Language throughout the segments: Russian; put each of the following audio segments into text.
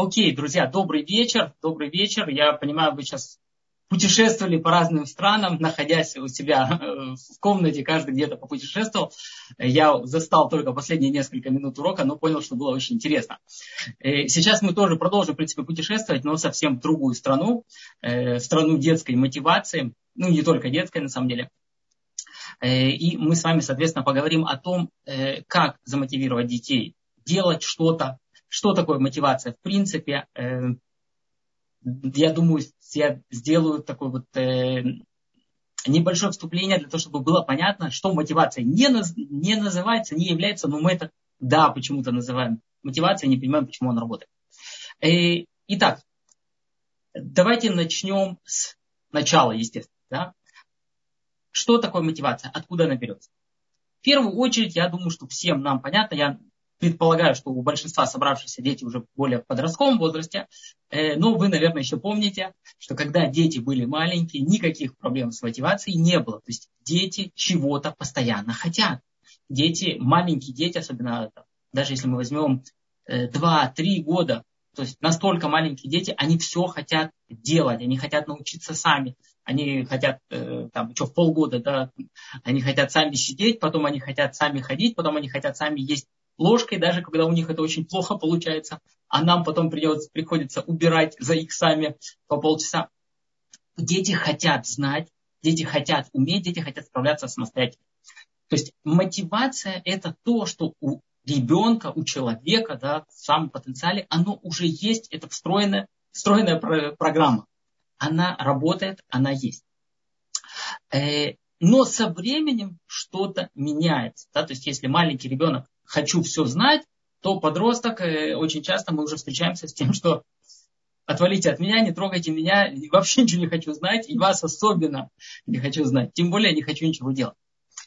окей, друзья, добрый вечер, добрый вечер. Я понимаю, вы сейчас путешествовали по разным странам, находясь у себя э, в комнате, каждый где-то попутешествовал. Я застал только последние несколько минут урока, но понял, что было очень интересно. Э, сейчас мы тоже продолжим, в принципе, путешествовать, но совсем в другую страну, э, страну детской мотивации, ну, не только детской, на самом деле. И мы с вами, соответственно, поговорим о том, как замотивировать детей делать что-то, что такое мотивация. В принципе, я думаю, я сделаю такое вот э, небольшое вступление для того, чтобы было понятно, что мотивация не, не называется, не является, но мы это, да, почему-то называем мотивацией, не понимаем, почему она работает. Э, итак, давайте начнем с начала, естественно. Да? Что такое мотивация? Откуда она берется? В первую очередь, я думаю, что всем нам понятно, я предполагаю, что у большинства собравшихся дети уже более в подростковом возрасте, э, но вы, наверное, еще помните, что когда дети были маленькие, никаких проблем с мотивацией не было. То есть дети чего-то постоянно хотят. Дети, маленькие дети, особенно даже если мы возьмем 2-3 э, года, то есть настолько маленькие дети, они все хотят делать, они хотят научиться сами, они хотят э, там еще полгода, да, они хотят сами сидеть, потом они хотят сами ходить, потом они хотят сами есть ложкой, даже когда у них это очень плохо получается, а нам потом придется, приходится убирать за их сами по полчаса. Дети хотят знать, дети хотят уметь, дети хотят справляться самостоятельно. То есть мотивация это то, что у ребенка, у человека, да, в самом потенциале, оно уже есть, это встроенная, встроенная программа. Она работает, она есть. Э, но со временем что-то меняется. Да? То есть если маленький ребенок хочу все знать, то подросток, э, очень часто мы уже встречаемся с тем, что отвалите от меня, не трогайте меня, вообще ничего не хочу знать, и вас особенно не хочу знать, тем более не хочу ничего делать.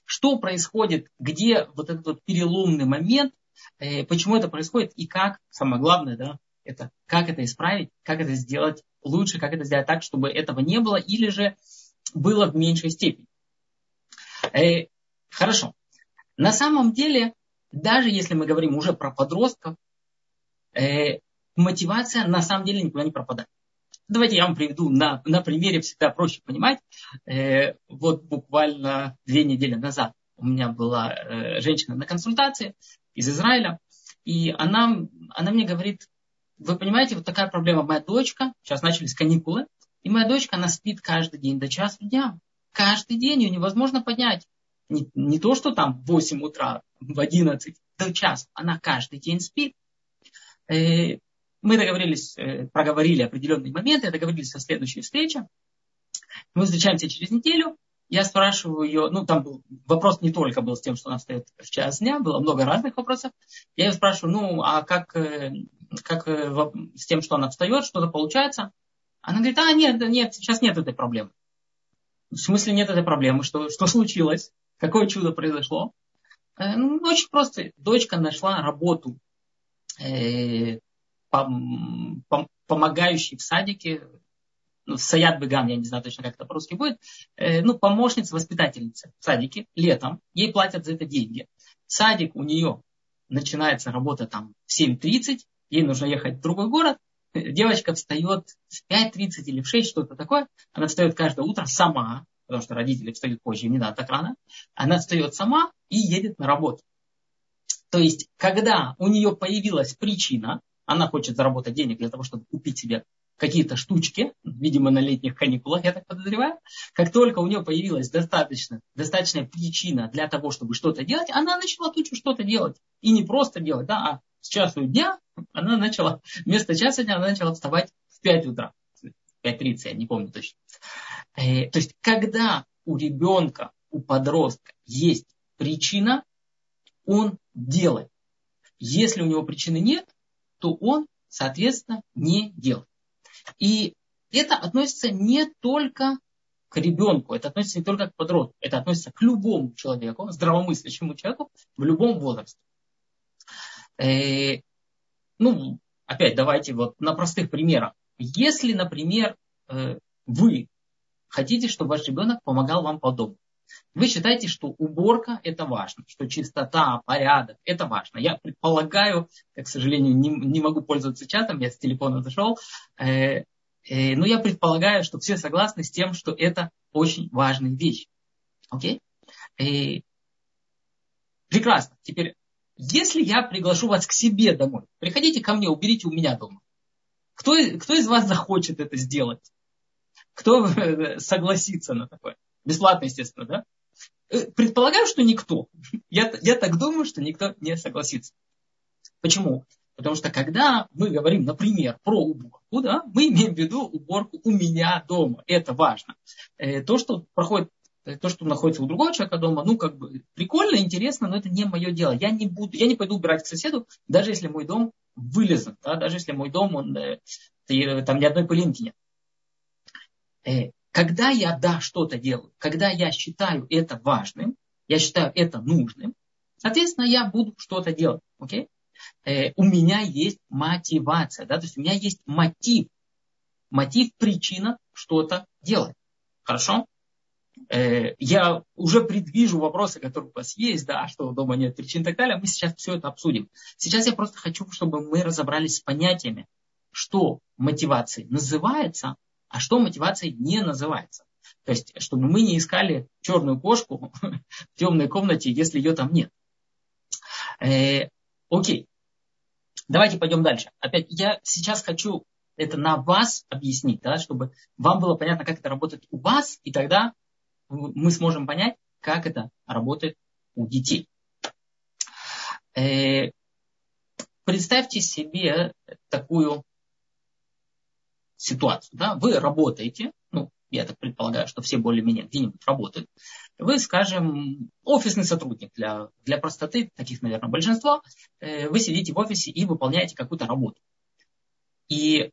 Что происходит, где вот этот вот переломный момент, э, почему это происходит и как, самое главное, да, это как это исправить, как это сделать лучше, как это сделать так, чтобы этого не было или же было в меньшей степени. Э, хорошо. На самом деле даже если мы говорим уже про подростков, э, мотивация на самом деле никуда не пропадает. Давайте я вам приведу на, на примере, всегда проще понимать. Э, вот буквально две недели назад у меня была э, женщина на консультации из Израиля, и она, она мне говорит, вы понимаете, вот такая проблема. Моя дочка, сейчас начались каникулы, и моя дочка, она спит каждый день до часу дня. Каждый день ее невозможно поднять. Не, не то, что там в 8 утра, в 11 до часа. Она каждый день спит. Э, мы договорились, э, проговорили определенные моменты, договорились о следующей встрече. Мы встречаемся через неделю. Я спрашиваю ее, ну там был вопрос не только был с тем, что она встает в час дня, было много разных вопросов. Я ее спрашиваю, ну а как, э, как с тем, что она встает, что-то получается? Она говорит, а нет, нет, сейчас нет этой проблемы. В смысле нет этой проблемы? Что, что случилось? Какое чудо произошло? Э, ну, очень просто. Дочка нашла работу э, пом, пом, помогающей в садике, ну, Саят Беган, я не знаю точно, как это по-русски будет, э, ну, помощница, воспитательница в садике летом. Ей платят за это деньги. Садик у нее начинается работа там в 7.30, ей нужно ехать в другой город, девочка встает в 5.30 или в 6, что-то такое. Она встает каждое утро сама, потому что родители встают позже, им не надо так рано, она встает сама и едет на работу. То есть, когда у нее появилась причина, она хочет заработать денег для того, чтобы купить себе какие-то штучки, видимо, на летних каникулах, я так подозреваю, как только у нее появилась достаточно, достаточная причина для того, чтобы что-то делать, она начала тучу что-то делать. И не просто делать, да, а с часу дня она начала, вместо часа дня она начала вставать в 5 утра. 5.30, я не помню точно. Э, то есть, когда у ребенка, у подростка есть причина, он делает. Если у него причины нет, то он, соответственно, не делает. И это относится не только к ребенку, это относится не только к подростку, это относится к любому человеку, здравомыслящему человеку в любом возрасте. Э, ну, опять давайте вот на простых примерах. Если, например, э, вы хотите, чтобы ваш ребенок помогал вам по дому. Вы считаете, что уборка это важно, что чистота, порядок это важно. Я предполагаю, я, к сожалению, не, не могу пользоваться чатом, я с телефона зашел, э, э, но я предполагаю, что все согласны с тем, что это очень важная вещь. Окей? Э, прекрасно. Теперь, если я приглашу вас к себе домой, приходите ко мне, уберите у меня дома. Кто, кто из вас захочет это сделать? Кто э, согласится на такое? Бесплатно, естественно, да? Э, предполагаю, что никто. Я, я так думаю, что никто не согласится. Почему? Потому что когда мы говорим, например, про уборку, да, мы имеем в виду уборку у меня дома. Это важно. Э, то, что проходит то, что находится у другого человека дома, ну, как бы прикольно, интересно, но это не мое дело. Я не буду, я не пойду убирать к соседу, даже если мой дом вылезан, да, даже если мой дом, он, э, там ни одной пылинки нет. Э, когда я, да, что-то делаю, когда я считаю это важным, я считаю это нужным, соответственно, я буду что-то делать, окей? Э, у меня есть мотивация, да, то есть у меня есть мотив, мотив, причина что-то делать. Хорошо? Э, я уже предвижу вопросы, которые у вас есть, да, что дома нет причин и так далее. Мы сейчас все это обсудим. Сейчас я просто хочу, чтобы мы разобрались с понятиями, что мотивацией называется, а что мотивацией не называется. То есть, чтобы мы не искали черную кошку в темной комнате, если ее там нет. Э, окей. Давайте пойдем дальше. Опять, я сейчас хочу это на вас объяснить, да, чтобы вам было понятно, как это работает у вас, и тогда мы сможем понять, как это работает у детей. Э, представьте себе такую ситуацию. Да? Вы работаете, ну, я так предполагаю, что все более-менее где-нибудь работают. Вы, скажем, офисный сотрудник для, для простоты, таких, наверное, большинство. Э, вы сидите в офисе и выполняете какую-то работу. И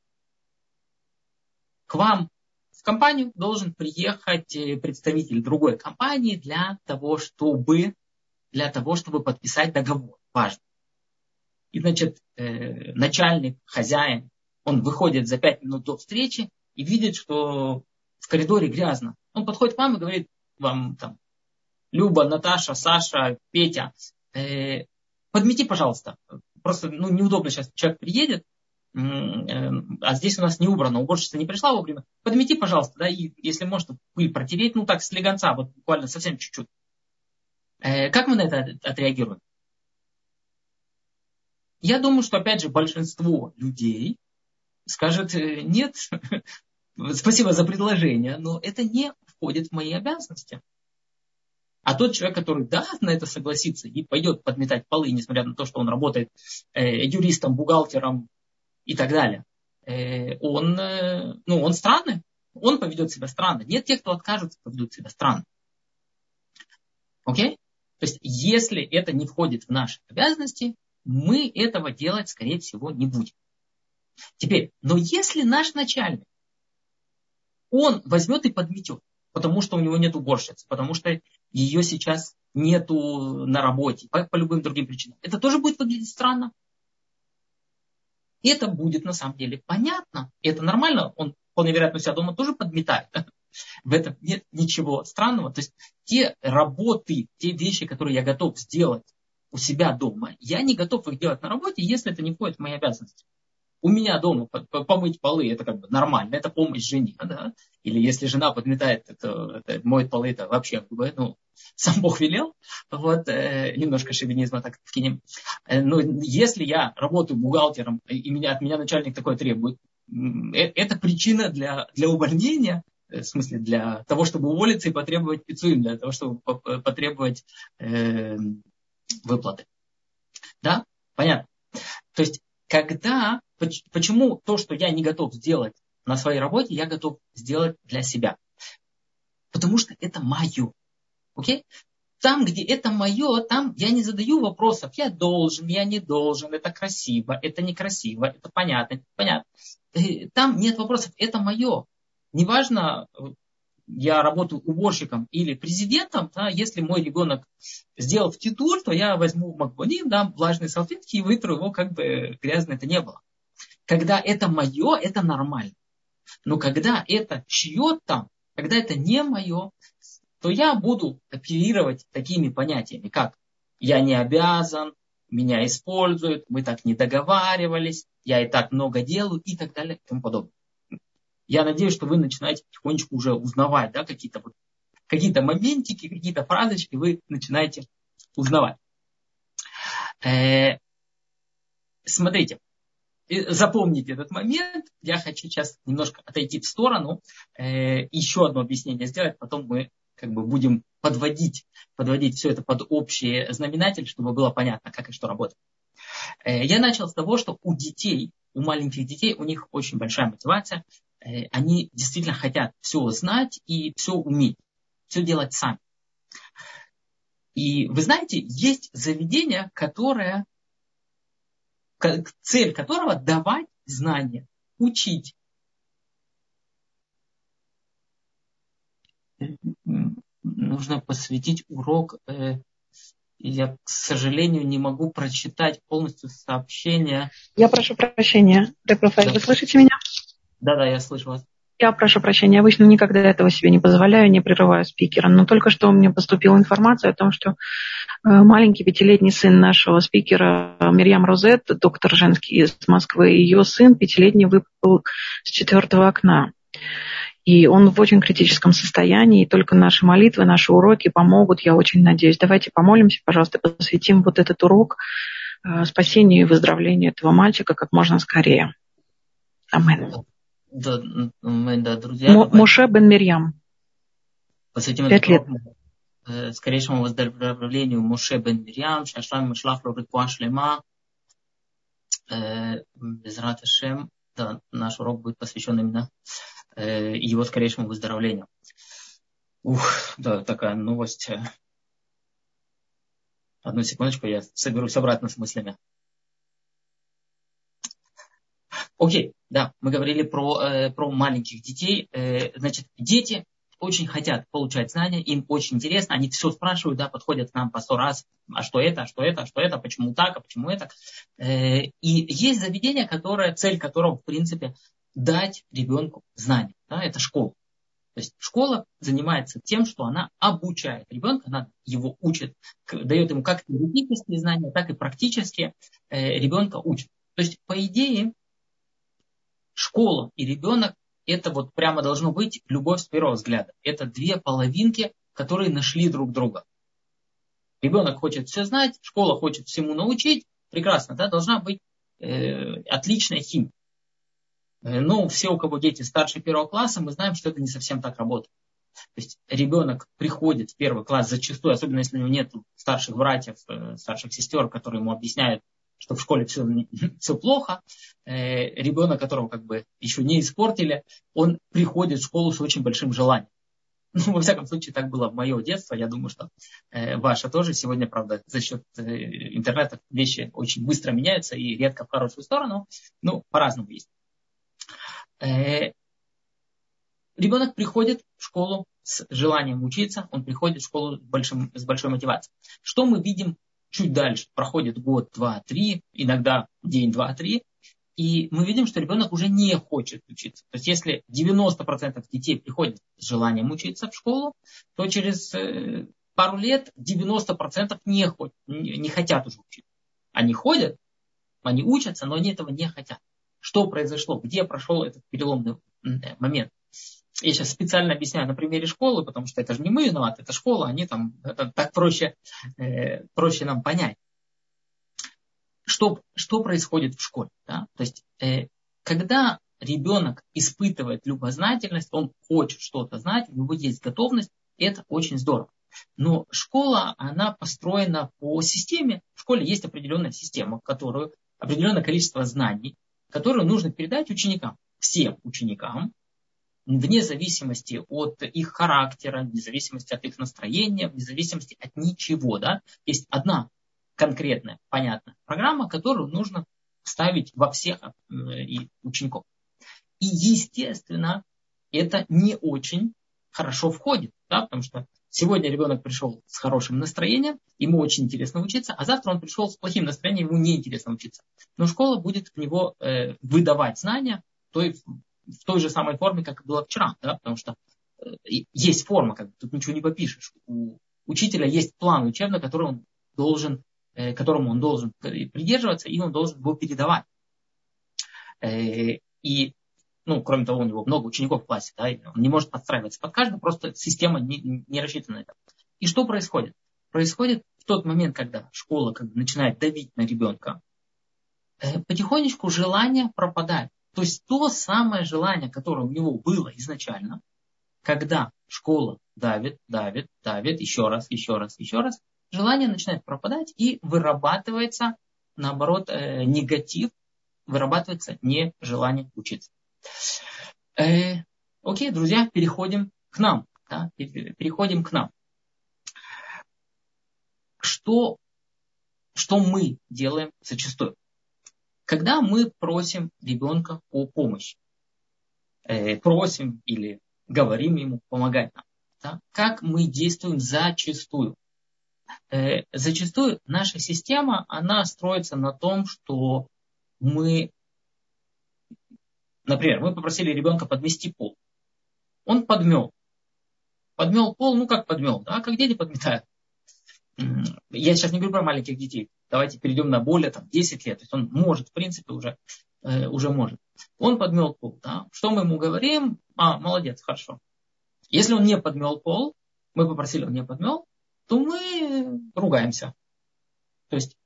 к вам в компанию должен приехать э, представитель другой компании для того, чтобы, для того, чтобы подписать договор. Важно. И, значит, э, начальник, хозяин, он выходит за пять минут до встречи и видит, что в коридоре грязно. Он подходит к вам и говорит вам там, Люба, Наташа, Саша, Петя, э, подмети, пожалуйста. Просто ну, неудобно сейчас человек приедет, Эм, а здесь у нас не убрано, уборщица не пришла вовремя, подмети, пожалуйста, да, и если можно пыль протереть, ну так, с слегонца, вот буквально совсем чуть-чуть. Э, как мы на это отреагируем? Я думаю, что, опять же, большинство людей скажет, э, нет, спасибо за предложение, но это не входит в мои обязанности. А тот человек, который да, на это согласится и пойдет подметать полы, несмотря на то, что он работает э, юристом, бухгалтером, и так далее. Э, он, э, ну, он странный, он поведет себя странно. Нет тех, кто откажется, поведут себя странно. Окей? То есть, если это не входит в наши обязанности, мы этого делать, скорее всего, не будем. Теперь, но если наш начальник, он возьмет и подметет, потому что у него нет уборщицы, потому что ее сейчас нету на работе, по, по любым другим причинам, это тоже будет выглядеть странно это будет на самом деле понятно. Это нормально. Он, вполне вероятно, себя дома тоже подметает. В этом нет ничего странного. То есть те работы, те вещи, которые я готов сделать у себя дома, я не готов их делать на работе, если это не входит в мои обязанности у меня дома помыть полы, это как бы нормально, это помощь жене, да? Или если жена подметает, это, это моет полы, это вообще, ну, сам Бог велел, вот, э, немножко шовинизма так вкинем. Э, но если я работаю бухгалтером, и меня, от меня начальник такое требует, э, это причина для, для увольнения, э, в смысле, для того, чтобы уволиться и потребовать пиццу, для того, чтобы потребовать э, выплаты. Да? Понятно? То есть, когда Почему то, что я не готов сделать на своей работе, я готов сделать для себя? Потому что это мое. Окей? Там, где это мое, там я не задаю вопросов. Я должен, я не должен, это красиво, это некрасиво, это понятно, это понятно. Э, там нет вопросов, это мое. Неважно, я работаю уборщиком или президентом, да, если мой ребенок сделал в титур, то я возьму макбонин, дам влажные салфетки и вытру его, как бы грязно это не было. Когда это мое, это нормально. Но когда это чье там, когда это не мое, то я буду оперировать такими понятиями, как я не обязан, меня используют, мы так не договаривались, я и так много делаю и так далее и тому подобное. Я надеюсь, что вы начинаете потихонечку уже узнавать да, какие-то вот, какие моментики, какие-то фразочки вы начинаете узнавать. Э, смотрите, запомните этот момент. Я хочу сейчас немножко отойти в сторону, э, еще одно объяснение сделать, потом мы как бы будем подводить, подводить все это под общий знаменатель, чтобы было понятно, как и что работает. Э, я начал с того, что у детей, у маленьких детей, у них очень большая мотивация. Э, они действительно хотят все знать и все уметь, все делать сами. И вы знаете, есть заведение, которое, цель которого давать знания, учить. Нужно посвятить урок. Э, я, к сожалению, не могу прочитать полностью сообщение. Я прошу прощения, Рафаэль, да. вы слышите меня? Да, да, я слышу вас. Я прошу прощения, обычно никогда этого себе не позволяю, не прерываю спикера. Но только что мне поступила информация о том, что э, маленький пятилетний сын нашего спикера Мирьям Розет, доктор женский из Москвы, ее сын пятилетний выпал с четвертого окна. И он в очень критическом состоянии, и только наши молитвы, наши уроки помогут, я очень надеюсь. Давайте помолимся, пожалуйста, посвятим вот этот урок э, спасению и выздоровлению этого мальчика как можно скорее. Амин. Да, мы, да, друзья. Моше бен Мирьям. Посвятим Пять лет. Э, скорейшему выздоровлению Моше бен Мирьям, Шашрам Мишлах Рурикуа Шлема, э, Безрат Шем. Да, наш урок будет посвящен именно э, его скорейшему выздоровлению. Ух, да, такая новость. Одну секундочку, я соберусь обратно с мыслями. Окей, да, мы говорили про, э, про маленьких детей. Э, значит, дети очень хотят получать знания, им очень интересно, они все спрашивают, да, подходят к нам по сто раз, а что это, а что это, а что это, почему так, а почему это. Э, и есть заведение, которое, цель которого, в принципе, дать ребенку знания. Да, это школа. То есть школа занимается тем, что она обучает ребенка, она его учит, дает ему как теоретические знания, так и практические э, ребенка учит. То есть, по идее, школа и ребенок, это вот прямо должно быть любовь с первого взгляда. Это две половинки, которые нашли друг друга. Ребенок хочет все знать, школа хочет всему научить. Прекрасно, да, должна быть э, отличная химия. Э, но все, у кого дети старше первого класса, мы знаем, что это не совсем так работает. То есть ребенок приходит в первый класс зачастую, особенно если у него нет старших братьев, э, старших сестер, которые ему объясняют, что в школе все, все плохо, э, ребенок, которого как бы еще не испортили, он приходит в школу с очень большим желанием. Ну, во всяком случае, так было в мое детство. Я думаю, что э, ваше тоже. Сегодня, правда, за счет э, интернета вещи очень быстро меняются и редко в хорошую сторону. Ну, по-разному есть. Э, ребенок приходит в школу с желанием учиться, он приходит в школу с, большим, с большой мотивацией. Что мы видим чуть дальше, проходит год, два, три, иногда день, два, три, и мы видим, что ребенок уже не хочет учиться. То есть если 90% детей приходят с желанием учиться в школу, то через э, пару лет 90% не, хоть, не хотят уже учиться. Они ходят, они учатся, но они этого не хотят. Что произошло? Где прошел этот переломный момент? Я сейчас специально объясняю на примере школы, потому что это же не мы виноваты, это школа, они там, это так проще, э, проще нам понять. Что, что происходит в школе? Да? То есть, э, когда ребенок испытывает любознательность, он хочет что-то знать, у него есть готовность, это очень здорово. Но школа, она построена по системе. В школе есть определенная система, которую, определенное количество знаний, которую нужно передать ученикам, всем ученикам, вне зависимости от их характера, вне зависимости от их настроения, вне зависимости от ничего. Да? Есть одна конкретная, понятная программа, которую нужно ставить во всех э, учеников. И, естественно, это не очень хорошо входит, да, потому что сегодня ребенок пришел с хорошим настроением, ему очень интересно учиться, а завтра он пришел с плохим настроением, ему неинтересно учиться. Но школа будет в него э, выдавать знания той в той же самой форме, как было вчера, да, потому что есть форма, как тут ничего не попишешь. У учителя есть план учебный, который он должен, которому он должен придерживаться, и он должен его передавать. И, ну, кроме того, у него много учеников в классе, да, он не может подстраиваться под каждого, просто система не, не рассчитана на это. И что происходит? Происходит в тот момент, когда школа как бы, начинает давить на ребенка, э, потихонечку желание пропадает. То есть то самое желание, которое у него было изначально, когда школа давит, давит, давит, еще раз, еще раз, еще раз, желание начинает пропадать и вырабатывается, наоборот, э, негатив, вырабатывается нежелание учиться. Э, окей, друзья, переходим к нам. Да, переходим к нам что, что мы делаем зачастую? Когда мы просим ребенка о помощи, э, просим или говорим ему помогать нам, да, как мы действуем зачастую? Э, зачастую наша система, она строится на том, что мы, например, мы попросили ребенка подмести пол. Он подмел. Подмел пол, ну как подмел, да, как дети подметают я сейчас не говорю про маленьких детей, давайте перейдем на более там, 10 лет, то есть он может, в принципе, уже, э, уже может. Он подмел пол, да? что мы ему говорим? А, молодец, хорошо. Если он не подмел пол, мы попросили, он не подмел, то мы ругаемся. То есть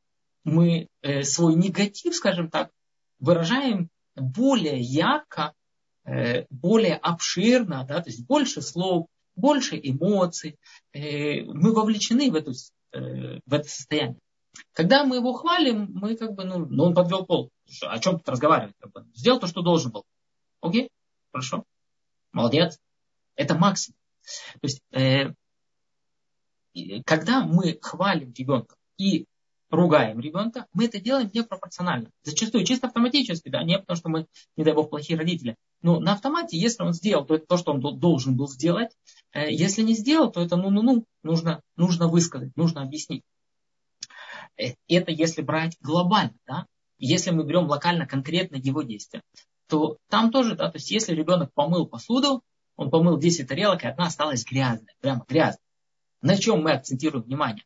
мы э, свой негатив, скажем так, выражаем более ярко, э, более обширно, да, то есть больше слов, больше эмоций. Э, мы вовлечены в эту Э, в это состояние. Когда мы его хвалим, мы как бы, ну, ну он подвел пол. О чем тут разговаривать? Как бы? Сделал то, что должен был. Окей, хорошо. Молодец. Это максимум. То есть, э, когда мы хвалим ребенка и ругаем ребенка, мы это делаем непропорционально. Зачастую чисто автоматически, да, не потому что мы, не дай бог, плохие родители. Но на автомате, если он сделал то, то что он должен был сделать, Э, если не сделал, то это ну-ну-ну, нужно, нужно высказать, нужно объяснить. Э, это если брать глобально, да? Если мы берем локально конкретно его действия, то там тоже, да, то есть если ребенок помыл посуду, он помыл 10 тарелок, и одна осталась грязная, прямо грязная. На чем мы акцентируем внимание?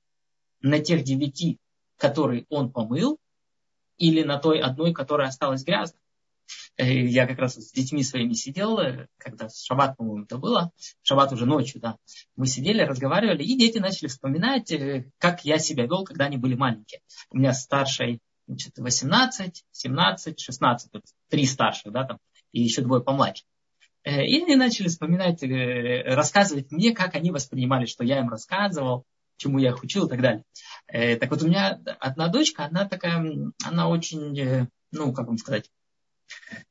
На тех девяти, которые он помыл, или на той одной, которая осталась грязной? Э, я как раз с детьми своими сидел, э, когда шаббат, по-моему, это было, шаббат уже ночью, да, мы сидели, разговаривали, и дети начали вспоминать, э, как я себя вел, когда они были маленькие. У меня старший значит, 18, 17, 16, вот, три старших, да, там, и еще двое помладше. И они начали вспоминать, рассказывать мне, как они воспринимали, что я им рассказывал, чему я их учил и так далее. Так вот у меня одна дочка, она такая, она очень, ну, как вам сказать,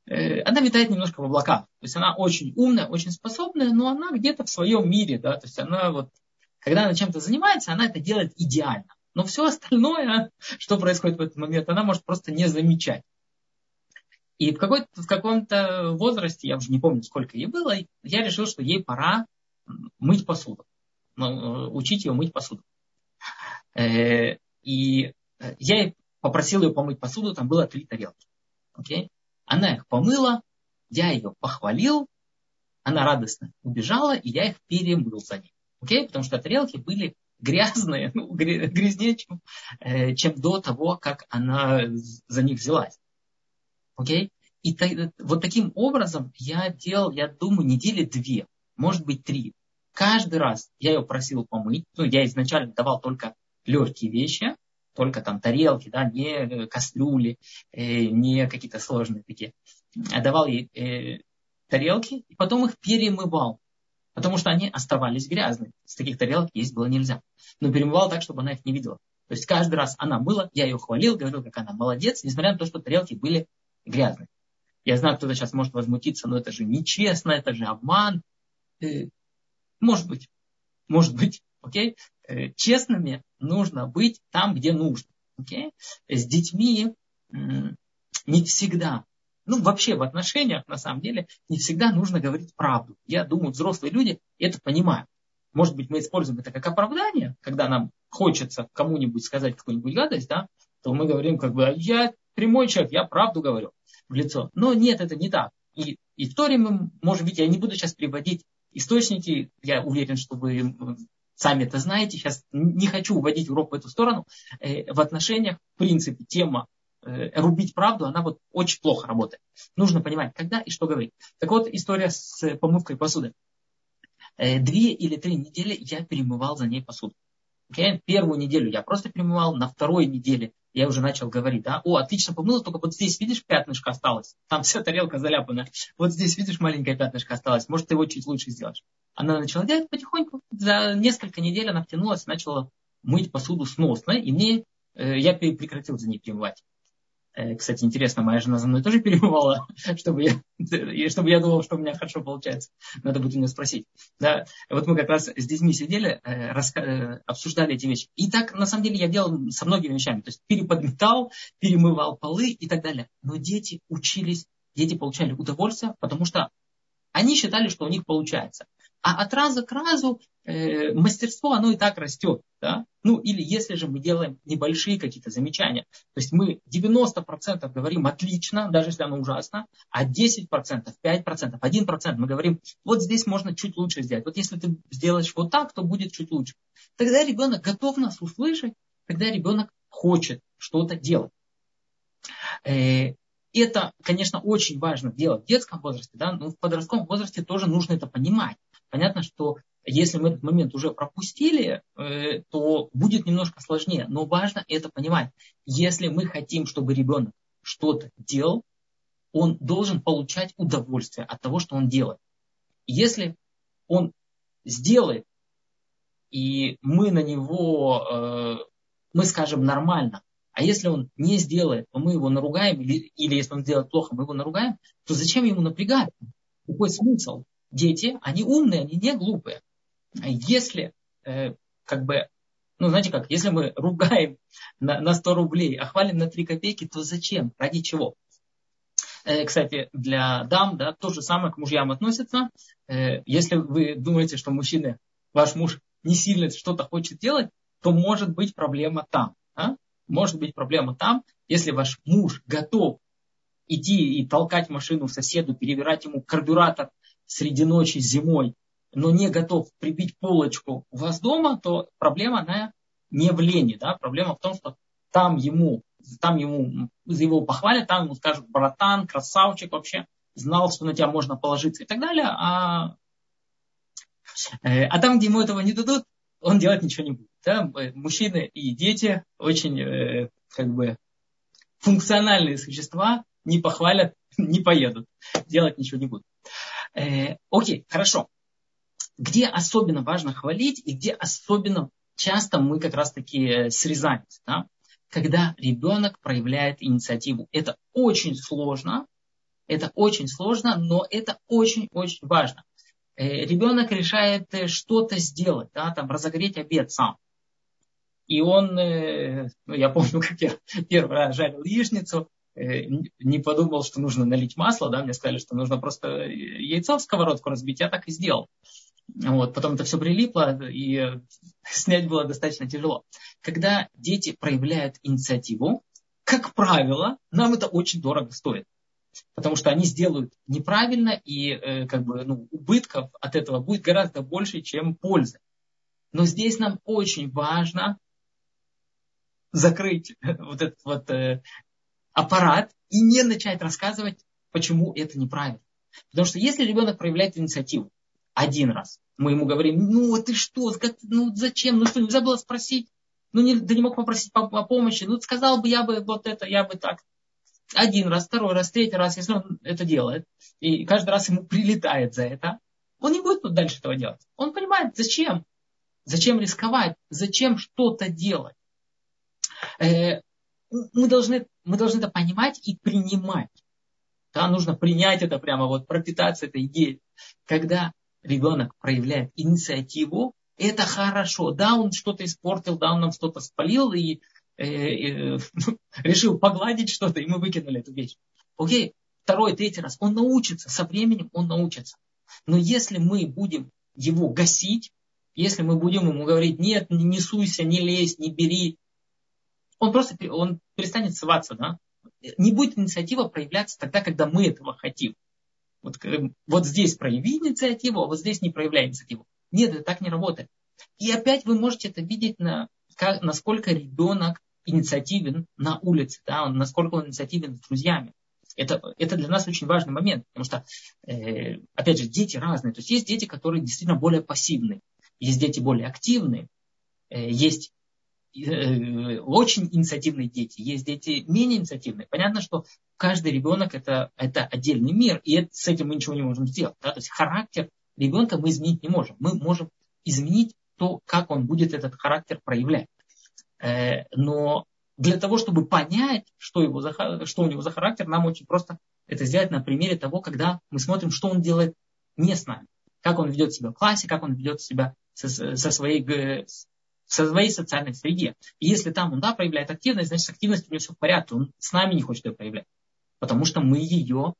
она витает немножко в облаках. То есть она очень умная, очень способная, но она где-то в своем мире, да, то есть она вот, когда она чем-то занимается, она это делает идеально. Но все остальное, что происходит в этот момент, она может просто не замечать. И в, какой в каком-то возрасте, я уже не помню, сколько ей было, я решил, что ей пора мыть посуду. Ну, учить ее мыть посуду. Э, и я попросил ее помыть посуду, там было три тарелки. Okay? Она их помыла, я ее похвалил, она радостно убежала, и я их перемыл за ней. Окей? Потому что тарелки были грязные, ну, грязнее, чем, э, чем до того, как она за них взялась. Окей? И та, вот таким образом я делал, я думаю, недели две, может быть три. Каждый раз я ее просил помыть. Ну, я изначально давал только легкие вещи, только там тарелки, да, не э, кастрюли, э, не какие-то сложные такие. А давал ей э, тарелки и потом их перемывал, потому что они оставались грязными. С таких тарелок есть было нельзя. Но перемывал так, чтобы она их не видела. То есть каждый раз она мыла, я ее хвалил, говорил, как она молодец, несмотря на то, что тарелки были грязные. Я знаю, кто-то сейчас может возмутиться, но это же нечестно, это же обман. Может быть, может быть, окей? Честными нужно быть там, где нужно. Okay? С детьми не всегда, ну вообще в отношениях на самом деле не всегда нужно говорить правду. Я думаю, взрослые люди это понимают. Может быть, мы используем это как оправдание, когда нам хочется кому-нибудь сказать какую-нибудь гадость, да, то мы говорим как бы, я прямой человек, я правду говорю в лицо. Но нет, это не так. И, и мы, может быть, я не буду сейчас приводить источники. Я уверен, что вы сами это знаете. Сейчас не хочу уводить урок в эту сторону. Э, в отношениях, в принципе, тема э, рубить правду, она вот очень плохо работает. Нужно понимать, когда и что говорить. Так вот, история с помывкой посуды. Э, две или три недели я перемывал за ней посуду. Okay? Первую неделю я просто перемывал, на второй неделе я уже начал говорить, да, о, отлично помыла, только вот здесь, видишь, пятнышко осталось, там вся тарелка заляпана, вот здесь, видишь, маленькое пятнышко осталось, может, ты его чуть лучше сделаешь. Она начала делать потихоньку, за несколько недель она втянулась, начала мыть посуду сносно, и мне, э, я прекратил за ней перемывать. Э, кстати, интересно, моя жена за мной тоже перемывала, чтобы я, чтобы я думал, что у меня хорошо получается. Надо будет у нее спросить. Да, вот мы как раз с детьми сидели, э, раска... Э, обсуждали эти вещи. И так, на самом деле, я делал со многими вещами. То есть переподметал, перемывал полы и так далее. Но дети учились, дети получали удовольствие, потому что они считали, что у них получается. А от раза к разу э, мастерство, оно и так растет. Да? Ну, или если же мы делаем небольшие какие-то замечания. То есть мы 90% говорим отлично, даже если оно ужасно, а 10%, 5%, 1% мы говорим, вот здесь можно чуть лучше сделать. Вот если ты сделаешь вот так, то будет чуть лучше. Тогда ребенок готов нас услышать, тогда ребенок хочет что-то делать. Э, это, конечно, очень важно делать в детском возрасте, да, но в подростковом возрасте тоже нужно это понимать. Понятно, что если мы этот момент уже пропустили, э, то будет немножко сложнее. Но важно это понимать. Если мы хотим, чтобы ребенок что-то делал, он должен получать удовольствие от того, что он делает. Если он сделает, и мы на него, э, мы скажем нормально, а если он не сделает, то мы его наругаем, или, или если он сделает плохо, мы его наругаем, то зачем ему напрягать? Какой смысл? Дети, они умные, они не глупые. Если, э, как бы, ну, знаете как, если мы ругаем на, на 100 рублей, а хвалим на 3 копейки, то зачем? Ради чего? Э, кстати, для дам, да, то же самое к мужьям относится. Э, если вы думаете, что мужчина, ваш муж не сильно что-то хочет делать, то может быть проблема там. Да? Может быть проблема там, если ваш муж готов идти и толкать машину соседу, перебирать ему карбюратор среди ночи зимой, но не готов прибить полочку у вас дома, то проблема она не в лени. Да? Проблема в том, что там ему, там ему его похвалят, там ему скажут, братан, красавчик вообще, знал, что на тебя можно положиться и так далее. А, э, а там, где ему этого не дадут, он делать ничего не будет. Да? Мужчины и дети очень э, как бы функциональные существа, не похвалят, не поедут, делать ничего не будут. Э, окей, хорошо. Где особенно важно хвалить и где особенно часто мы как раз таки э, срезаемся. Да? Когда ребенок проявляет инициативу. Это очень сложно, это очень сложно, но это очень-очень важно. Э, ребенок решает э, что-то сделать, да, там, разогреть обед сам. И он, ну, я помню, как я первый раз жарил яичницу, не подумал, что нужно налить масло, да, мне сказали, что нужно просто яйцо в сковородку разбить, я так и сделал. Вот, потом это все прилипло, и снять было достаточно тяжело. Когда дети проявляют инициативу, как правило, нам это очень дорого стоит. Потому что они сделают неправильно, и э, как бы, ну, убытков от этого будет гораздо больше, чем пользы. Но здесь нам очень важно закрыть вот этот вот э, аппарат и не начать рассказывать, почему это неправильно. Потому что если ребенок проявляет инициативу один раз, мы ему говорим, ну а ты что, ну зачем, ну что, нельзя было спросить, ну не, ты не мог попросить по, по помощи, ну сказал бы я бы вот это, я бы так. Один раз, второй раз, третий раз, если он это делает, и каждый раз ему прилетает за это, он не будет дальше этого делать. Он понимает, зачем. Зачем рисковать, зачем что-то делать. Э, мы должны, мы должны это понимать и принимать. Да, нужно принять это прямо, вот пропитаться этой идеей. Когда ребенок проявляет инициативу, это хорошо. Да, он что-то испортил, да, он нам что-то спалил и э, э, решил погладить что-то, и мы выкинули эту вещь. Окей, второй, третий раз. Он научится, со временем он научится. Но если мы будем его гасить, если мы будем ему говорить, нет, не суйся, не лезь, не бери, он просто он перестанет ссываться, да? Не будет инициатива проявляться тогда, когда мы этого хотим. Вот, вот здесь прояви инициативу, а вот здесь не проявляй инициативу. Нет, это так не работает. И опять вы можете это видеть, на, как, насколько ребенок инициативен на улице, да, насколько он инициативен с друзьями. Это, это для нас очень важный момент, потому что, э, опять же, дети разные. То есть есть дети, которые действительно более пассивны, есть дети более активные, э, есть э, очень инициативные дети, есть дети менее инициативные. Понятно, что каждый ребенок это, это отдельный мир, и с этим мы ничего не можем сделать. Да? То есть характер ребенка мы изменить не можем. Мы можем изменить то, как он будет этот характер проявлять. Э, но для того, чтобы понять, что, его за, что у него за характер, нам очень просто это сделать на примере того, когда мы смотрим, что он делает не с нами. Как он ведет себя в классе, как он ведет себя со, со, своей, со своей социальной среде. И если там он да, проявляет активность, значит с у него все в порядке. Он с нами не хочет ее проявлять. Потому что мы ее,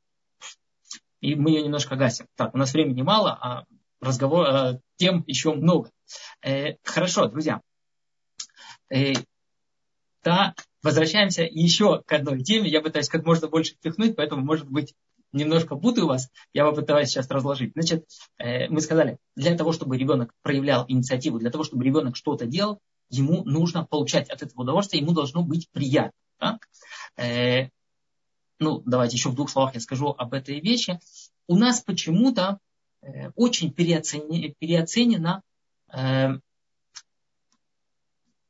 и мы ее немножко гасим. Так, у нас времени мало, а разговор, э, тем еще много. Э, хорошо, друзья. Э, да, возвращаемся еще к одной теме. Я пытаюсь как можно больше впихнуть, поэтому, может быть, немножко путаю вас. Я попытаюсь сейчас разложить. Значит, э, мы сказали, для того, чтобы ребенок проявлял инициативу, для того, чтобы ребенок что-то делал, ему нужно получать от этого удовольствие, ему должно быть приятно. Да? Э, ну, давайте еще в двух словах я скажу об этой вещи. У нас почему-то э, очень переоценена, переоценена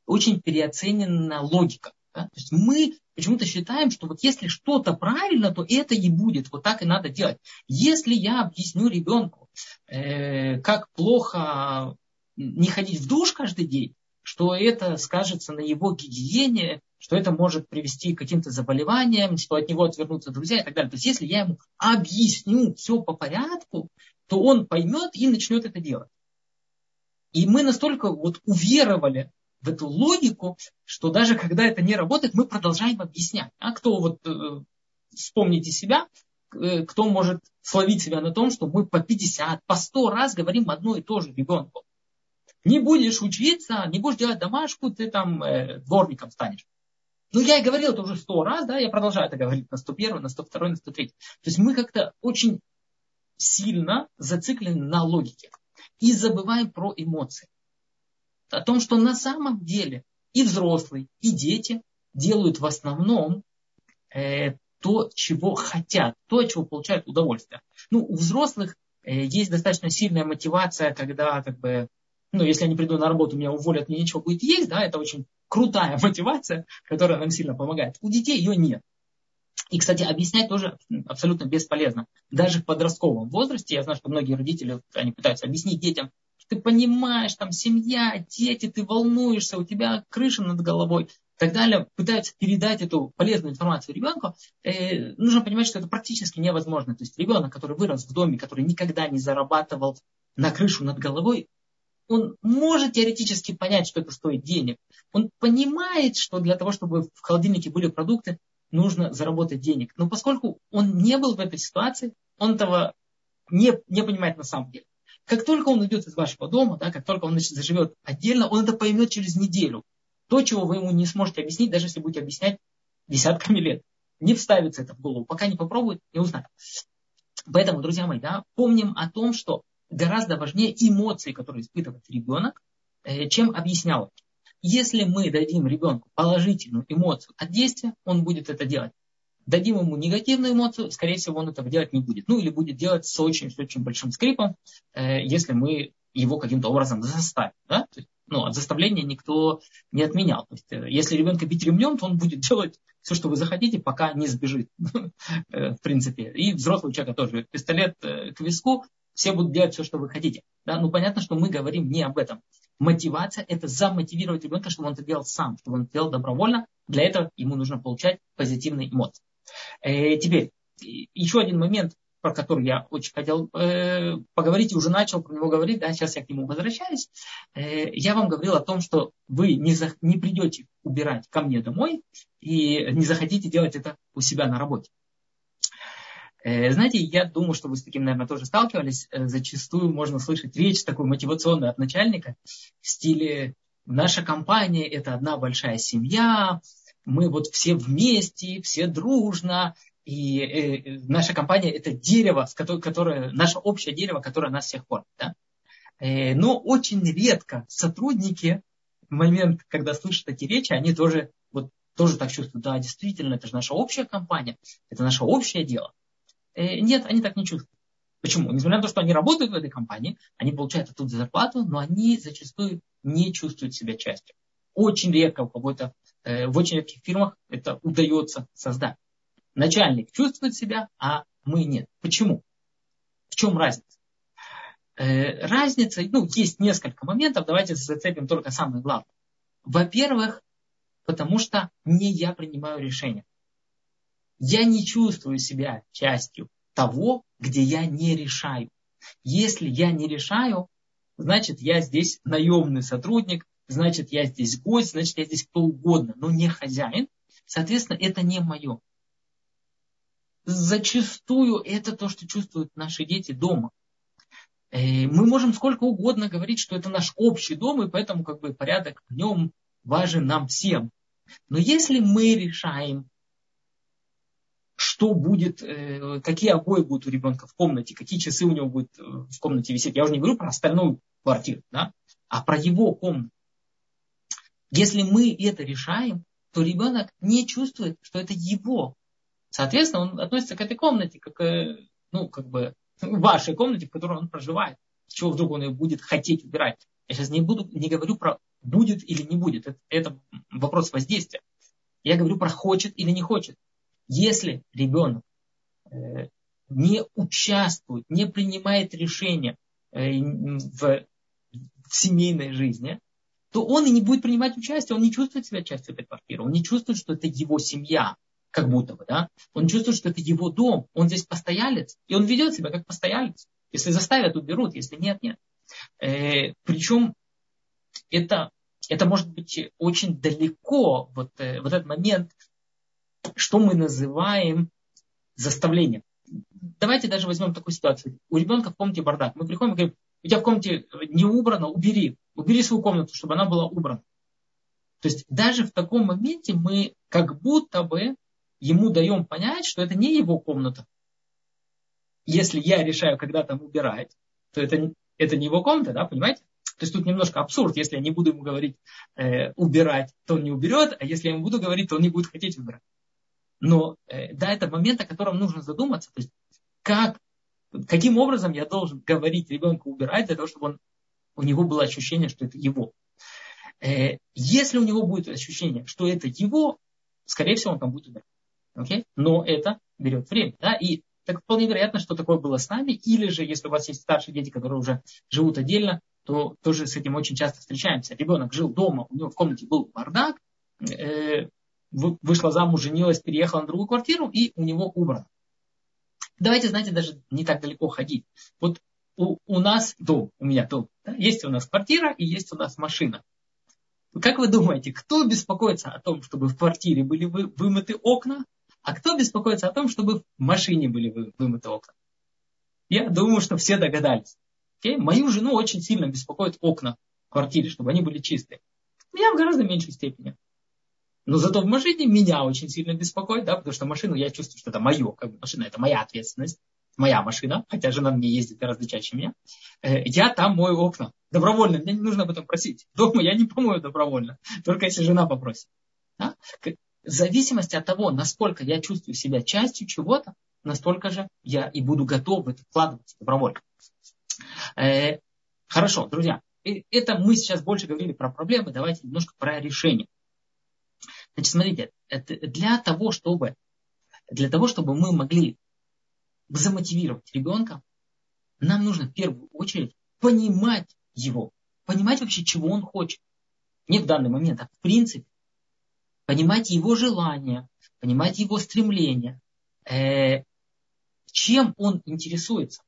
очень переоценена логика. Да? То есть мы почему-то считаем, что вот если что-то правильно, то это и будет. Вот так и надо делать. Если я объясню ребенку, э, как плохо не ходить в душ каждый день, что это скажется на его гигиене, что это может привести к каким-то заболеваниям, что от него отвернутся друзья и так далее. То есть если я ему объясню все по порядку, то он поймет и начнет это делать. И мы настолько вот уверовали в эту логику, что даже когда это не работает, мы продолжаем объяснять. А кто вот, э, вспомните себя, э, кто может словить себя на том, что мы по 50, по 100 раз говорим одно и то же ребенку. Не будешь учиться, не будешь делать домашку, ты там э, дворником станешь. Ну, я и говорил это уже сто раз, да, я продолжаю это говорить на 101, на 102, на 103. То есть мы как-то очень сильно зациклены на логике и забываем про эмоции о том, что на самом деле и взрослые, и дети делают в основном э, то, чего хотят, то, от чего получают удовольствие. Ну, у взрослых э, есть достаточно сильная мотивация, когда, как бы, ну, если я не приду на работу, меня уволят, мне ничего будет есть, да, это очень крутая мотивация, которая нам сильно помогает. У детей ее нет. И, кстати, объяснять тоже абсолютно бесполезно. Даже в подростковом возрасте, я знаю, что многие родители, они пытаются объяснить детям, ты понимаешь, там семья, дети, ты волнуешься, у тебя крыша над головой и так далее, пытаются передать эту полезную информацию ребенку, э, нужно понимать, что это практически невозможно. То есть ребенок, который вырос в доме, который никогда не зарабатывал на крышу над головой, он может теоретически понять, что это стоит денег. Он понимает, что для того, чтобы в холодильнике были продукты, нужно заработать денег. Но поскольку он не был в этой ситуации, он этого не, не понимает на самом деле. Как только он уйдет из вашего дома, да, как только он значит, заживет отдельно, он это поймет через неделю. То, чего вы ему не сможете объяснить, даже если будете объяснять десятками лет. Не вставится это в голову. Пока не попробует, не узнает. Поэтому, друзья мои, да, помним о том, что гораздо важнее эмоции, которые испытывает ребенок, э, чем объяснялки. Если мы дадим ребенку положительную эмоцию от действия, он будет это делать дадим ему негативную эмоцию, скорее всего, он этого делать не будет. Ну, или будет делать с очень-очень большим скрипом, э, если мы его каким-то образом заставим. Да? То есть, ну, от заставления никто не отменял. То есть, э, если ребенка бить ремнем, то он будет делать все, что вы захотите, пока не сбежит, э, в принципе. И взрослый человек тоже. Пистолет э, к виску, все будут делать все, что вы хотите. Да? Ну, понятно, что мы говорим не об этом. Мотивация – это замотивировать ребенка, чтобы он это делал сам, чтобы он это делал добровольно. Для этого ему нужно получать позитивные эмоции. Э, теперь, еще один момент, про который я очень хотел э, поговорить, и уже начал про него говорить, да, сейчас я к нему возвращаюсь. Э, я вам говорил о том, что вы не, за, не придете убирать ко мне домой и не захотите делать это у себя на работе. Э, знаете, я думаю, что вы с таким, наверное, тоже сталкивались. Э, зачастую можно слышать речь такую мотивационную от начальника в стиле «наша компания – это одна большая семья», мы вот все вместе, все дружно, И э, наша компания это дерево, которое, наше общее дерево, которое нас всех кормит. Да? Но очень редко сотрудники в момент, когда слышат эти речи, они тоже, вот, тоже так чувствуют, да, действительно, это же наша общая компания, это наше общее дело. Э, нет, они так не чувствуют. Почему? Несмотря на то, что они работают в этой компании, они получают оттуда зарплату, но они зачастую не чувствуют себя частью. Очень редко у кого-то, э, в очень редких фирмах это удается создать. Начальник чувствует себя, а мы нет. Почему? В чем разница? Э, разница, ну, есть несколько моментов, давайте зацепим только самое главное. Во-первых, потому что не я принимаю решение. Я не чувствую себя частью того, где я не решаю. Если я не решаю, значит, я здесь наемный сотрудник, значит, я здесь гость, значит, я здесь кто угодно, но не хозяин. Соответственно, это не мое. Зачастую это то, что чувствуют наши дети дома. Э, мы можем сколько угодно говорить, что это наш общий дом, и поэтому как бы порядок в нем важен нам всем. Но если мы решаем, что будет, э, какие обои будут у ребенка в комнате, какие часы у него будут э, в комнате висеть, я уже не говорю про остальную квартиру, да, а про его комнату. Если мы это решаем, то ребенок не чувствует, что это его. Соответственно, он относится к этой комнате как, ну, как бы вашей комнате, в которой он проживает. Чего вдруг он ее будет хотеть убирать? Я сейчас не, буду, не говорю про будет или не будет. Это, это вопрос воздействия. Я говорю про хочет или не хочет. Если ребенок э, не участвует, не принимает решения э, в, в семейной жизни, то он и не будет принимать участие, он не чувствует себя частью этой квартиры, он не чувствует, что это его семья, как будто бы, да, он чувствует, что это его дом, он здесь постоялец, и он ведет себя как постоялец. Если заставят, уберут, если нет, нет. Э, причем это, это может быть очень далеко, вот, э, вот этот момент, что мы называем заставлением. Давайте даже возьмем такую ситуацию. У ребенка в комнате бардак. Мы приходим и говорим, у тебя в комнате не убрано, убери. Убери свою комнату, чтобы она была убрана. То есть даже в таком моменте мы как будто бы ему даем понять, что это не его комната. Если я решаю, когда там убирать, то это, это не его комната, да, понимаете? То есть тут немножко абсурд. Если я не буду ему говорить э, убирать, то он не уберет, а если я ему буду говорить, то он не будет хотеть убирать. Но э, да, это момент, о котором нужно задуматься. То есть как, каким образом я должен говорить ребенку убирать для того, чтобы он, у него было ощущение, что это его. Э, если у него будет ощущение, что это его, скорее всего, он там будет убирать. Okay? Но это берет время. Да? И так вполне вероятно, что такое было с нами. Или же, если у вас есть старшие дети, которые уже живут отдельно, то тоже с этим очень часто встречаемся. Ребенок жил дома, у него в комнате был бардак, э, вышла замуж, женилась, переехала на другую квартиру, и у него убрано. Давайте, знаете, даже не так далеко ходить. Вот у, у нас дом, у меня дом, да, есть у нас квартира и есть у нас машина. Как вы думаете, кто беспокоится о том, чтобы в квартире были вы, вымыты окна, а кто беспокоится о том, чтобы в машине были вы, вымыты окна? Я думаю, что все догадались. Okay? Мою жену очень сильно беспокоят окна в квартире, чтобы они были чистые. Меня в гораздо меньшей степени. Но зато в машине меня очень сильно беспокоит, да, потому что машину я чувствую, что это мое, как бы машина, это моя ответственность, моя машина, хотя жена мне ездит гораздо чаще меня. Э, я там мою окна. Добровольно, мне не нужно об этом просить. Дома я не помою добровольно, только если жена попросит. Да? В зависимости от того, насколько я чувствую себя частью чего-то, настолько же я и буду готов это вкладываться добровольно. Э, хорошо, друзья, это мы сейчас больше говорили про проблемы, давайте немножко про решение. Значит, смотрите, для того, чтобы, для того, чтобы мы могли замотивировать ребенка, нам нужно в первую очередь понимать его, понимать вообще, чего он хочет. Не в данный момент, а в принципе понимать его желания, понимать его стремления, э, чем он интересуется.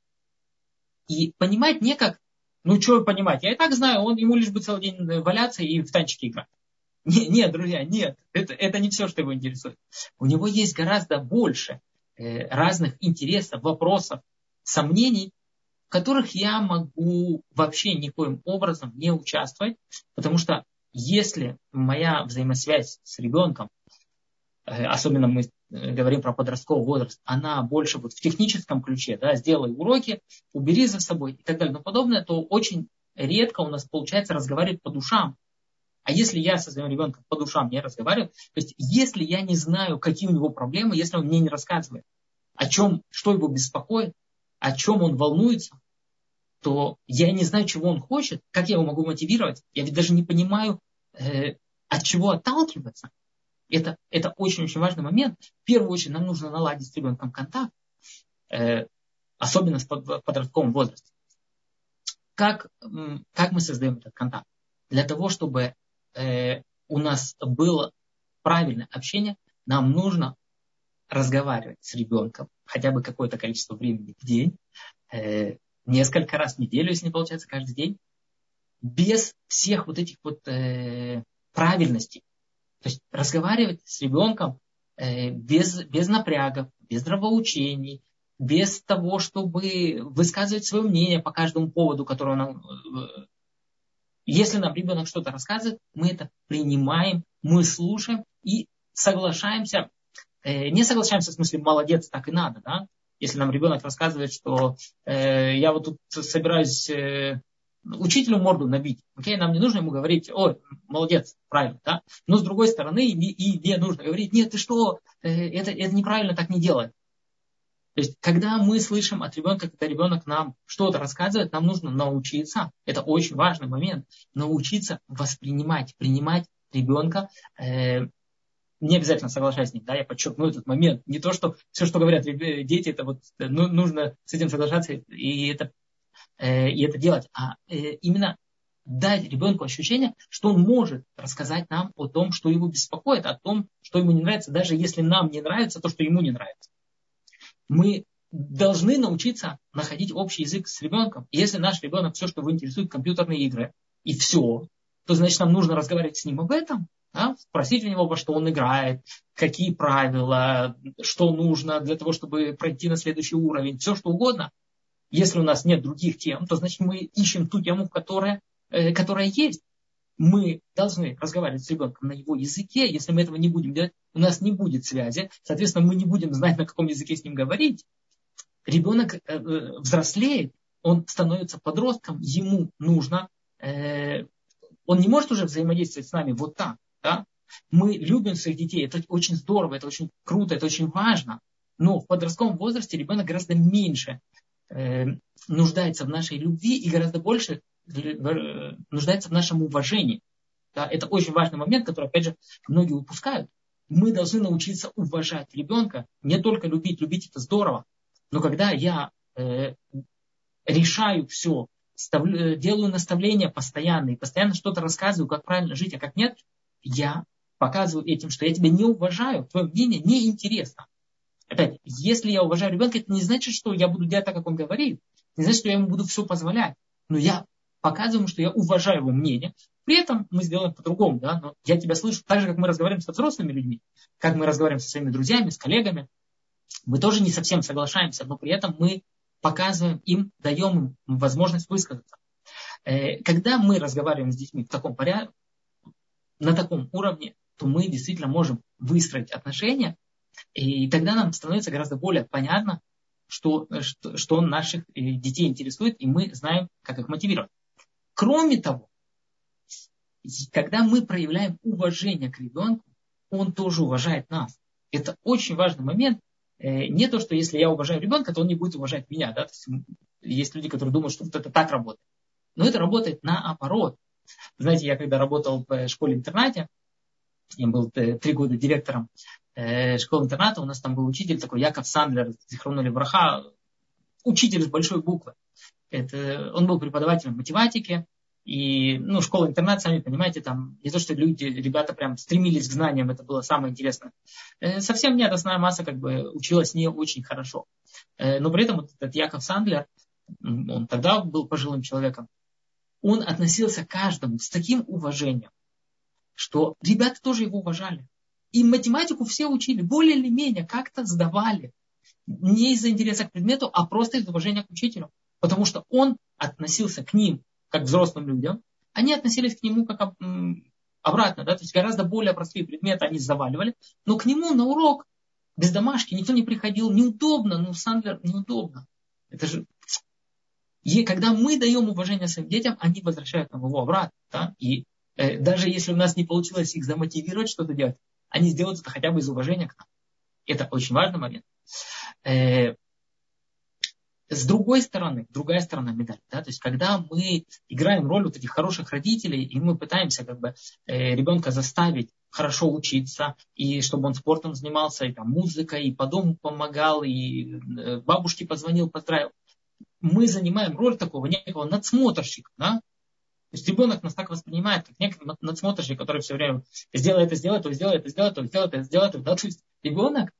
И понимать не как, ну что понимать, я и так знаю, он ему лишь бы целый день валяться и в танчики играть. Не, нет, друзья, нет, это, это не все, что его интересует. У него есть гораздо больше э, разных интересов, вопросов, сомнений, в которых я могу вообще никоим образом не участвовать, потому что если моя взаимосвязь с ребенком, э, особенно мы э, говорим про подростковый возраст, она больше вот в техническом ключе, да, сделай уроки, убери за собой и так далее, но подобное, то очень редко у нас получается разговаривать по душам. А если я со своим ребенком по душам не разговариваю, то есть если я не знаю, какие у него проблемы, если он мне не рассказывает, о чем, что его беспокоит, о чем он волнуется, то я не знаю, чего он хочет, как я его могу мотивировать. Я ведь даже не понимаю, э, от чего отталкиваться. Это, это очень-очень важный момент. В первую очередь нам нужно наладить с ребенком контакт, э, особенно в подростковом возрасте. Как, как мы создаем этот контакт? Для того, чтобы э, у нас было правильное общение, нам нужно разговаривать с ребенком хотя бы какое-то количество времени в день, э, несколько раз в неделю, если не получается каждый день, без всех вот этих вот э, правильностей. То есть разговаривать с ребенком э, без, без напрягов, без нравоучений, без того, чтобы высказывать свое мнение по каждому поводу, который нам... Если нам ребенок что-то рассказывает, мы это принимаем, мы слушаем и соглашаемся. Э, не соглашаемся в смысле молодец, так и надо, да? Если нам ребенок рассказывает, что э, я вот тут собираюсь э, учителю морду набить, окей, нам не нужно ему говорить, ой, молодец, правильно, да? Но с другой стороны, и, и не нужно говорить, нет, ты что, э, это, это неправильно, так не делай. То есть, когда мы слышим от ребенка, когда ребенок нам что-то рассказывает, нам нужно научиться, это очень важный момент, научиться воспринимать, принимать ребенка э, не обязательно соглашаясь с ним, да, я подчеркну этот момент. Не то, что все, что говорят дети, это вот э, ну, нужно с этим соглашаться и это, э, и это делать, а э, именно дать ребенку ощущение, что он может рассказать нам о том, что его беспокоит, о том, что ему не нравится, даже если нам не нравится то, что ему не нравится. Мы должны научиться находить общий язык с ребенком. И если наш ребенок все, что его интересует, компьютерные игры, и все, то значит нам нужно разговаривать с ним об этом, да? Спросить у него, во что он играет, какие правила, что нужно для того, чтобы пройти на следующий уровень, все что угодно. Если у нас нет других тем, то значит мы ищем ту тему, которая, э, которая есть. Мы должны разговаривать с ребенком на его языке. Если мы этого не будем делать, у нас не будет связи. Соответственно, мы не будем знать, на каком языке с ним говорить. Ребенок э, э, взрослеет, он становится подростком, ему нужно, э, он не может уже взаимодействовать с нами вот так. Да? Мы любим своих детей, это очень здорово, это очень круто, это очень важно. Но в подростковом возрасте ребенок гораздо меньше нуждается в нашей любви и гораздо больше нуждается в нашем уважении. Да? Это очень важный момент, который, опять же, многие упускают. Мы должны научиться уважать ребенка, не только любить, любить это здорово. Но когда я э, решаю все, ставлю, делаю наставления постоянно и постоянно что-то рассказываю, как правильно жить, а как нет, я показываю этим, что я тебя не уважаю, твое мнение неинтересно. Опять, если я уважаю ребенка, это не значит, что я буду делать так, как он говорит. Не значит, что я ему буду все позволять. Но я показываю, что я уважаю его мнение. При этом мы сделаем по-другому. Да? Но я тебя слышу так же, как мы разговариваем со взрослыми людьми, как мы разговариваем со своими друзьями, с коллегами. Мы тоже не совсем соглашаемся, но при этом мы показываем им, даем им возможность высказаться. Э, когда мы разговариваем с детьми в таком порядке, на таком уровне, то мы действительно можем выстроить отношения, и тогда нам становится гораздо более понятно, что, что, что наших э, детей интересует, и мы знаем, как их мотивировать. Кроме того, когда мы проявляем уважение к ребенку, он тоже уважает нас. Это очень важный момент. Э, не то, что если я уважаю ребенка, то он не будет уважать меня. Да? Есть, есть люди, которые думают, что вот это так работает. Но это работает наоборот. Знаете, я когда работал в школе-интернате, я был э, три года директором э, школы-интерната, у нас там был учитель такой, Яков Сандлер, Зихронули Браха, учитель с большой буквы. Это, он был преподавателем математики, и, ну, школа-интернат, сами понимаете, там не то, что люди, ребята прям стремились к знаниям, это было самое интересное. Э, совсем нет, основная масса как бы училась не очень хорошо. Но при этом вот этот Яков Сандлер, он тогда был пожилым человеком, он относился к каждому с таким уважением, что ребята тоже его уважали. И математику все учили, более или менее как-то сдавали. Не из-за интереса к предмету, а просто из уважения к учителю. Потому что он относился к ним как к взрослым людям, они относились к нему как обратно, да, то есть гораздо более простые предметы они заваливали, но к нему на урок Без домашки никто не приходил. Неудобно, ну, Сандлер, неудобно. Это же... И когда мы даем уважение своим детям, они возвращают нам его обратно. Да? И э, даже если у нас не получилось их замотивировать что-то делать, они сделают это хотя бы из уважения к нам. Это очень важный момент. Э, с другой стороны, другая сторона медали, да, то есть когда мы играем роль вот этих хороших родителей, и мы пытаемся как бы э, ребенка заставить хорошо учиться, и чтобы он спортом занимался, и там музыкой, и по дому помогал, и э, бабушке позвонил, поздравил. Мы занимаем роль такого некого надсмотрщика, да, то есть ребенок нас так воспринимает, как некий надсмотрщик, который все время сделай это, сделай то, сделай это, сделай то, сделай это, сделай это. Да? То есть ребенок,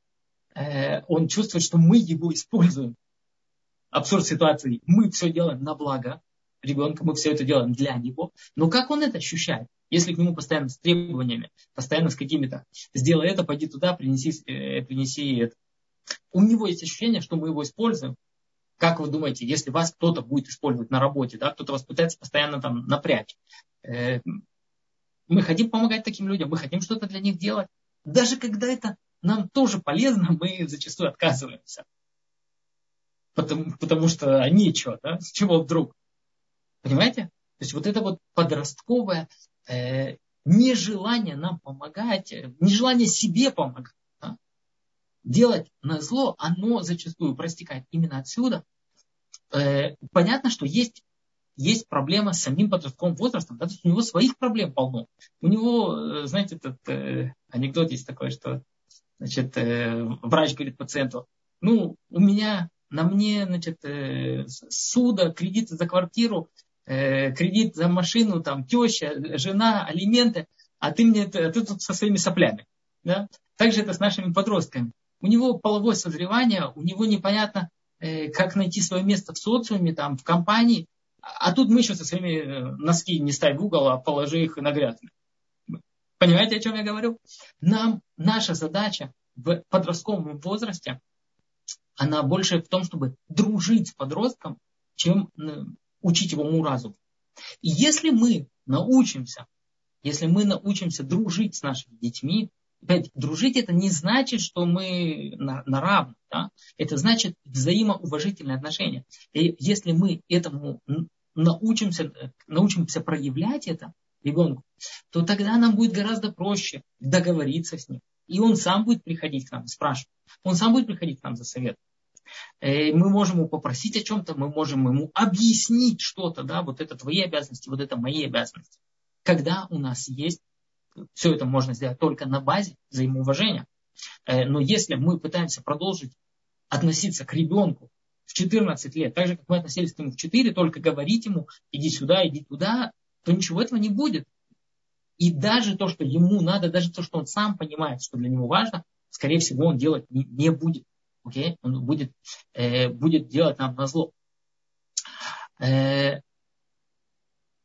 э, он чувствует, что мы его используем абсурд ситуации. Мы все делаем на благо ребенка, мы все это делаем для него. Но как он это ощущает? Если к нему постоянно с требованиями, постоянно с какими-то, сделай это, пойди туда, принеси, э, принеси это. У него есть ощущение, что мы его используем. Как вы думаете, если вас кто-то будет использовать на работе, да, кто-то вас пытается постоянно там напрячь, э, мы хотим помогать таким людям, мы хотим что-то для них делать. Даже когда это нам тоже полезно, мы зачастую отказываемся потому, потому что они что, да, с чего вдруг? Понимаете? То есть вот это вот подростковое э, нежелание нам помогать, э, нежелание себе помогать, да? делать на зло, оно зачастую простекает именно отсюда. Э, понятно, что есть, есть проблема с самим подростковым возрастом, да? то есть у него своих проблем полно. У него, э, знаете, этот э, анекдот есть такой, что значит, э, врач говорит пациенту, ну, у меня на мне, значит, э, суда, кредит за квартиру, э, кредит за машину, там, теща, жена, алименты, а ты мне, ты тут со своими соплями. Да? Также это с нашими подростками. У него половое созревание, у него непонятно, э, как найти свое место в социуме, там, в компании, а тут мы еще со своими носки не ставь в угол, а положи их на грязно. Понимаете, о чем я говорю? Нам, наша задача в подростковом возрасте она больше в том, чтобы дружить с подростком, чем учить его уму-разуму. И если мы научимся, если мы научимся дружить с нашими детьми, опять, дружить это не значит, что мы на, на равных, да? это значит взаимоуважительные отношения. И если мы этому научимся, научимся проявлять это ребенку, то тогда нам будет гораздо проще договориться с ним. И он сам будет приходить к нам, спрашивать. Он сам будет приходить к нам за советом. Э, мы можем его попросить о чем-то, мы можем ему объяснить что-то, да, вот это твои обязанности, вот это мои обязанности. Когда у нас есть, все это можно сделать только на базе взаимоуважения. Э, но если мы пытаемся продолжить относиться к ребенку в 14 лет, так же, как мы относились к нему в 4, только говорить ему, иди сюда, иди туда, то ничего этого не будет. И даже то, что ему надо, даже то, что он сам понимает, что для него важно, скорее всего, он делать не, не будет okay? он будет, э, будет делать нам на зло. Э,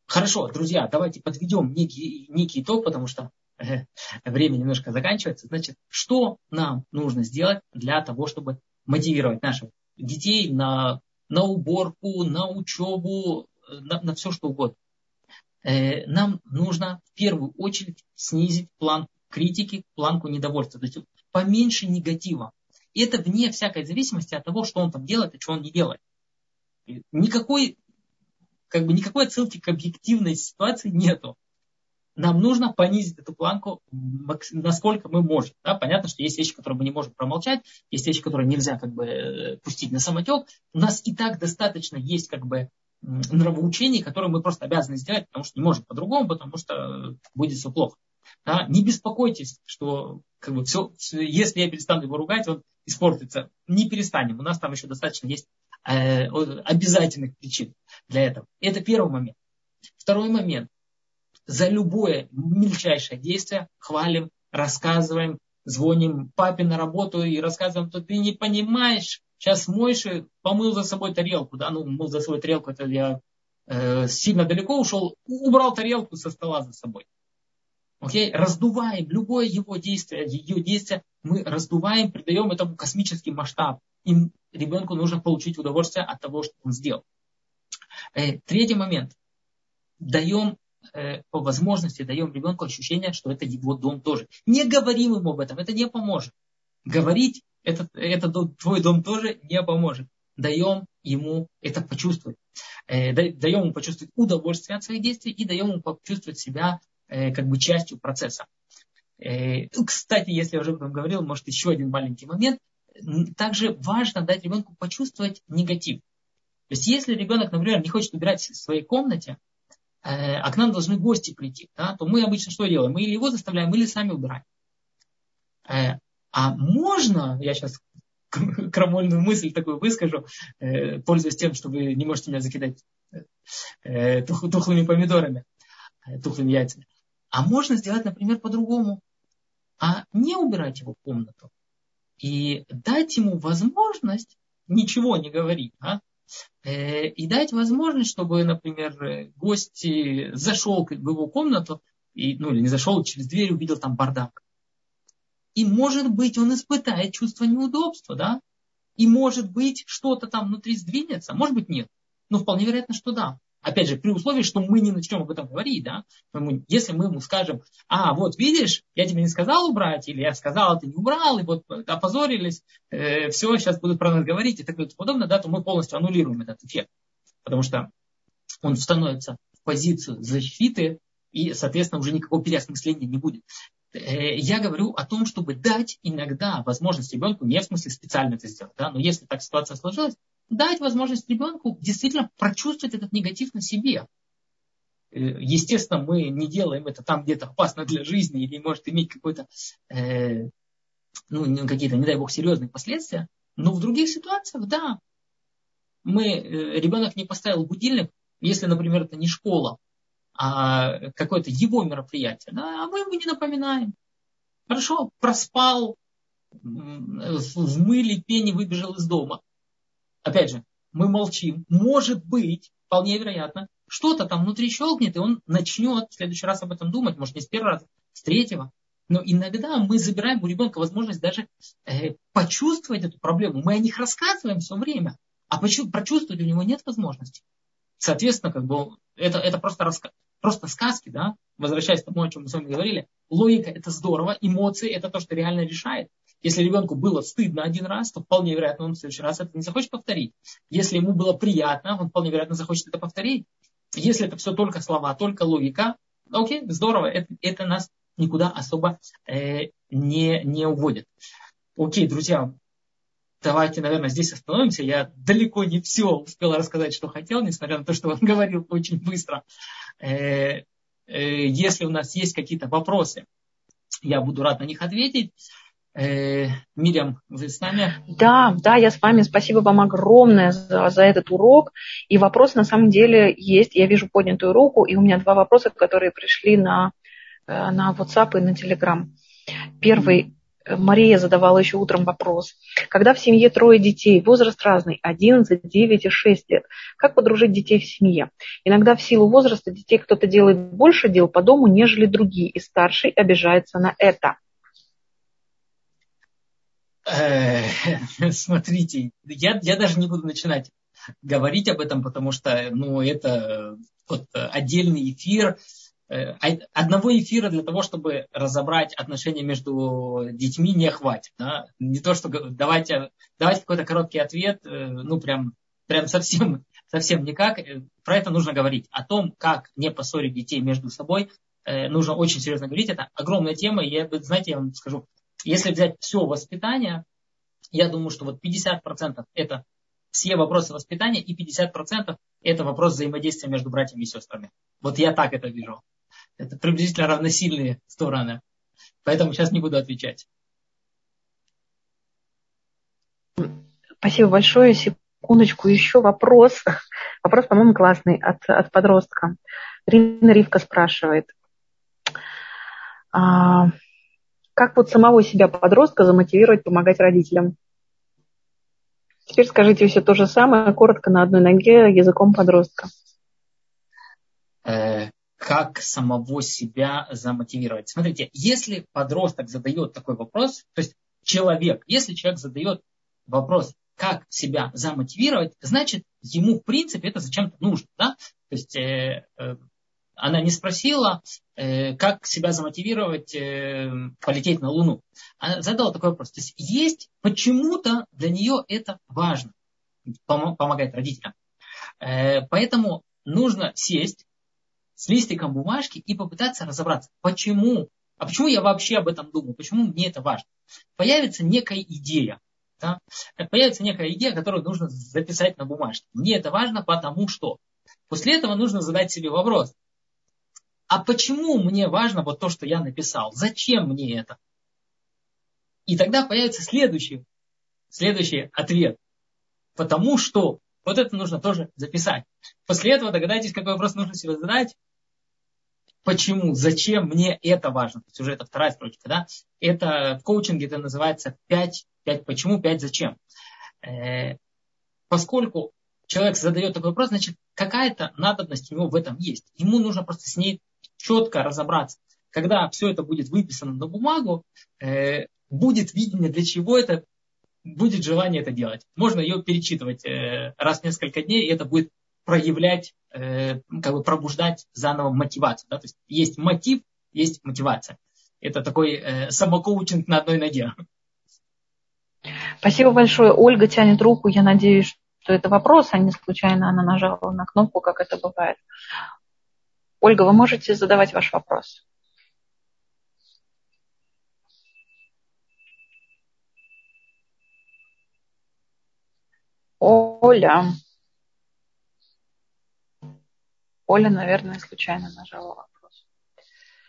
хорошо, друзья, давайте подведем некий, некий итог, потому что э, время немножко заканчивается. Значит, что нам нужно сделать для того, чтобы мотивировать наших детей на, на уборку, на учебу, на, на все что угодно. Э, нам нужно в первую очередь снизить план критики, планку недовольства. То есть поменьше негатива. И это вне всякой зависимости от того, что он там делает и что он не делает. Никакой, как бы, никакой отсылки к объективной ситуации нету. Нам нужно понизить эту планку, насколько мы можем. Да? Понятно, что есть вещи, которые мы не можем промолчать, есть вещи, которые нельзя как бы, э, пустить на самотек. У нас и так достаточно есть как бы, нравоучений, которые мы просто обязаны сделать, потому что не можем по-другому, потому что будет все плохо. Да? Не беспокойтесь, что как бы, все, если я перестану его ругать, он испортится. Не перестанем. У нас там еще достаточно есть э, обязательных причин для этого. Это первый момент. Второй момент. За любое мельчайшее действие хвалим, рассказываем, звоним папе на работу и рассказываем, что ты не понимаешь, сейчас Мойши помыл за собой тарелку, да, ну, мыл за собой тарелку, это я э, сильно далеко ушел, убрал тарелку со стола за собой. Окей? Раздуваем любое его действие, ее действие, мы раздуваем, придаем этому космический масштаб. И ребенку нужно получить удовольствие от того, что он сделал. Э, третий момент. Даем э, по возможности даем ребенку ощущение, что это его дом тоже. Не говорим ему об этом, это не поможет. говорить, этот, этот твой дом тоже не поможет. Даем ему это почувствовать. Э, даем ему почувствовать удовольствие от своих действий и даем ему почувствовать себя э, как бы частью процесса. Э, кстати, если я уже об этом говорил, может еще один маленький момент. Также важно дать ребенку почувствовать негатив. То есть если ребенок, например, не хочет убирать в своей комнате, а к нам должны гости прийти, да, то мы обычно что делаем? Мы или его заставляем, или сами убираем. А можно, я сейчас крамольную мысль такую выскажу, э, пользуясь тем, что вы не можете меня закидать э, тухлыми помидорами, э, тухлыми яйцами. А можно сделать, например, по-другому. А не убирать его комнату. И дать ему возможность ничего не говорить. А? И дать возможность, чтобы, например, гость зашел в его комнату, и, ну или не зашел, через дверь увидел там бардак. И может быть он испытает чувство неудобства, да? И может быть что-то там внутри сдвинется, может быть нет. Но вполне вероятно, что да. Опять же, при условии, что мы не начнем об этом говорить, да, если мы ему скажем, а, вот видишь, я тебе не сказал убрать, или я сказал, а ты не убрал, и вот опозорились, э, все, сейчас будут про нас говорить и так далее и подобное, да, то мы полностью аннулируем этот эффект. Потому что он становится в позицию защиты, и, соответственно, уже никакого переосмысления не будет. Э, я говорю о том, чтобы дать иногда возможность ребенку, не в смысле специально это сделать, да, но если так ситуация сложилась, дать возможность ребенку действительно прочувствовать этот негатив на себе. Э, естественно, мы не делаем это там где-то опасно для жизни или может иметь какой-то, э, ну, какие-то, не дай бог, серьезные последствия. Но в других ситуациях, да, мы, э, ребенок не поставил будильник, если, например, это не школа, а какое-то его мероприятие, да, а мы ему не напоминаем. Хорошо, проспал, в мыле, пене выбежал из дома. Опять же, мы молчим. Может быть, вполне вероятно, что-то там внутри щелкнет, и он начнет в следующий раз об этом думать, может, не с первого раза, с третьего. Но иногда мы забираем у ребенка возможность даже э, почувствовать эту проблему. Мы о них рассказываем все время, а прочувствовать у него нет возможности. Соответственно, как бы это, это просто, раска... просто сказки, да, возвращаясь к тому, о чем мы с вами говорили. Логика это здорово, эмоции это то, что реально решает. Если ребенку было стыдно один раз, то вполне вероятно, он в следующий раз это не захочет повторить. Если ему было приятно, он вполне вероятно захочет это повторить. Если это все только слова, только логика, окей, здорово, это, это нас никуда особо э, не, не уводит. Окей, друзья, давайте, наверное, здесь остановимся. Я далеко не все успел рассказать, что хотел, несмотря на то, что он говорил очень быстро. Э, э, если у нас есть какие-то вопросы, я буду рад на них ответить. Э, Мирям, вы с нами? Да, да, я с вами. Спасибо вам огромное за, за этот урок. И вопрос на самом деле есть. Я вижу поднятую руку, и у меня два вопроса, которые пришли на, на WhatsApp и на Telegram. Первый Мария задавала еще утром вопрос. Когда в семье трое детей, возраст разный, 11, 9 и 6 лет, как подружить детей в семье? Иногда в силу возраста детей кто-то делает больше дел по дому, нежели другие, и старший обижается на это. Э, смотрите, я, я даже не буду начинать говорить об этом, потому что ну, это вот отдельный эфир. Э, а одного эфира для того, чтобы разобрать отношения между детьми, не хватит. Да? Не то, что давайте, давайте какой-то короткий ответ, э, ну прям, прям совсем, совсем никак. Э, про это нужно говорить. О том, как не поссорить детей между собой, нужно очень серьезно говорить. Это огромная тема. Я, знаете, я вам скажу, если взять все воспитание, я думаю, что вот 50% это все вопросы воспитания и 50% это вопрос взаимодействия между братьями и сестрами. Вот я так это вижу. Это приблизительно равносильные стороны. Поэтому сейчас не буду отвечать. Спасибо большое. Секундочку, еще вопрос. Вопрос, по-моему, классный от, от подростка. Рина Ривка спрашивает. А, как вот самого себя подростка замотивировать помогать родителям? Теперь скажите все то же самое, коротко на одной ноге, языком подростка. Э, как самого себя замотивировать. Смотрите, если подросток задает такой вопрос, то есть человек, если человек задает вопрос, как себя замотивировать, значит, ему, в принципе, это зачем-то нужно. Да? То есть, э, э, она не спросила, э, как себя замотивировать э, полететь на Луну. Она задала такой вопрос. То есть есть почему-то для нее это важно. Помогает родителям. Э, поэтому нужно сесть с листиком бумажки и попытаться разобраться, почему, а почему я вообще об этом думаю, почему мне это важно. Появится некая идея, да? появится некая идея, которую нужно записать на бумажке. Мне это важно, потому что. После этого нужно задать себе вопрос, а почему мне важно вот то, что я написал? Зачем мне это? И тогда появится следующий, следующий ответ. Потому что вот это нужно тоже записать. После этого догадайтесь, какой вопрос нужно себе задать. Почему, зачем мне это важно? То есть уже это вторая строчка. Да? Это в коучинге это называется 5, 5 почему, 5 зачем. Э, поскольку человек задает такой вопрос, значит, какая-то надобность у него в этом есть. Ему нужно просто с ней четко разобраться. Когда все это будет выписано на бумагу, э, будет видение, для чего это, будет желание это делать. Можно ее перечитывать э, раз в несколько дней, и это будет проявлять, э, как бы пробуждать заново мотивацию. Да? То есть есть мотив, есть мотивация. Это такой э, самокоучинг на одной ноге. Спасибо большое. Ольга тянет руку. Я надеюсь, что это вопрос, а не случайно она нажала на кнопку, как это бывает. Ольга, вы можете задавать ваш вопрос. Оля. Оля, наверное, случайно нажала вопрос.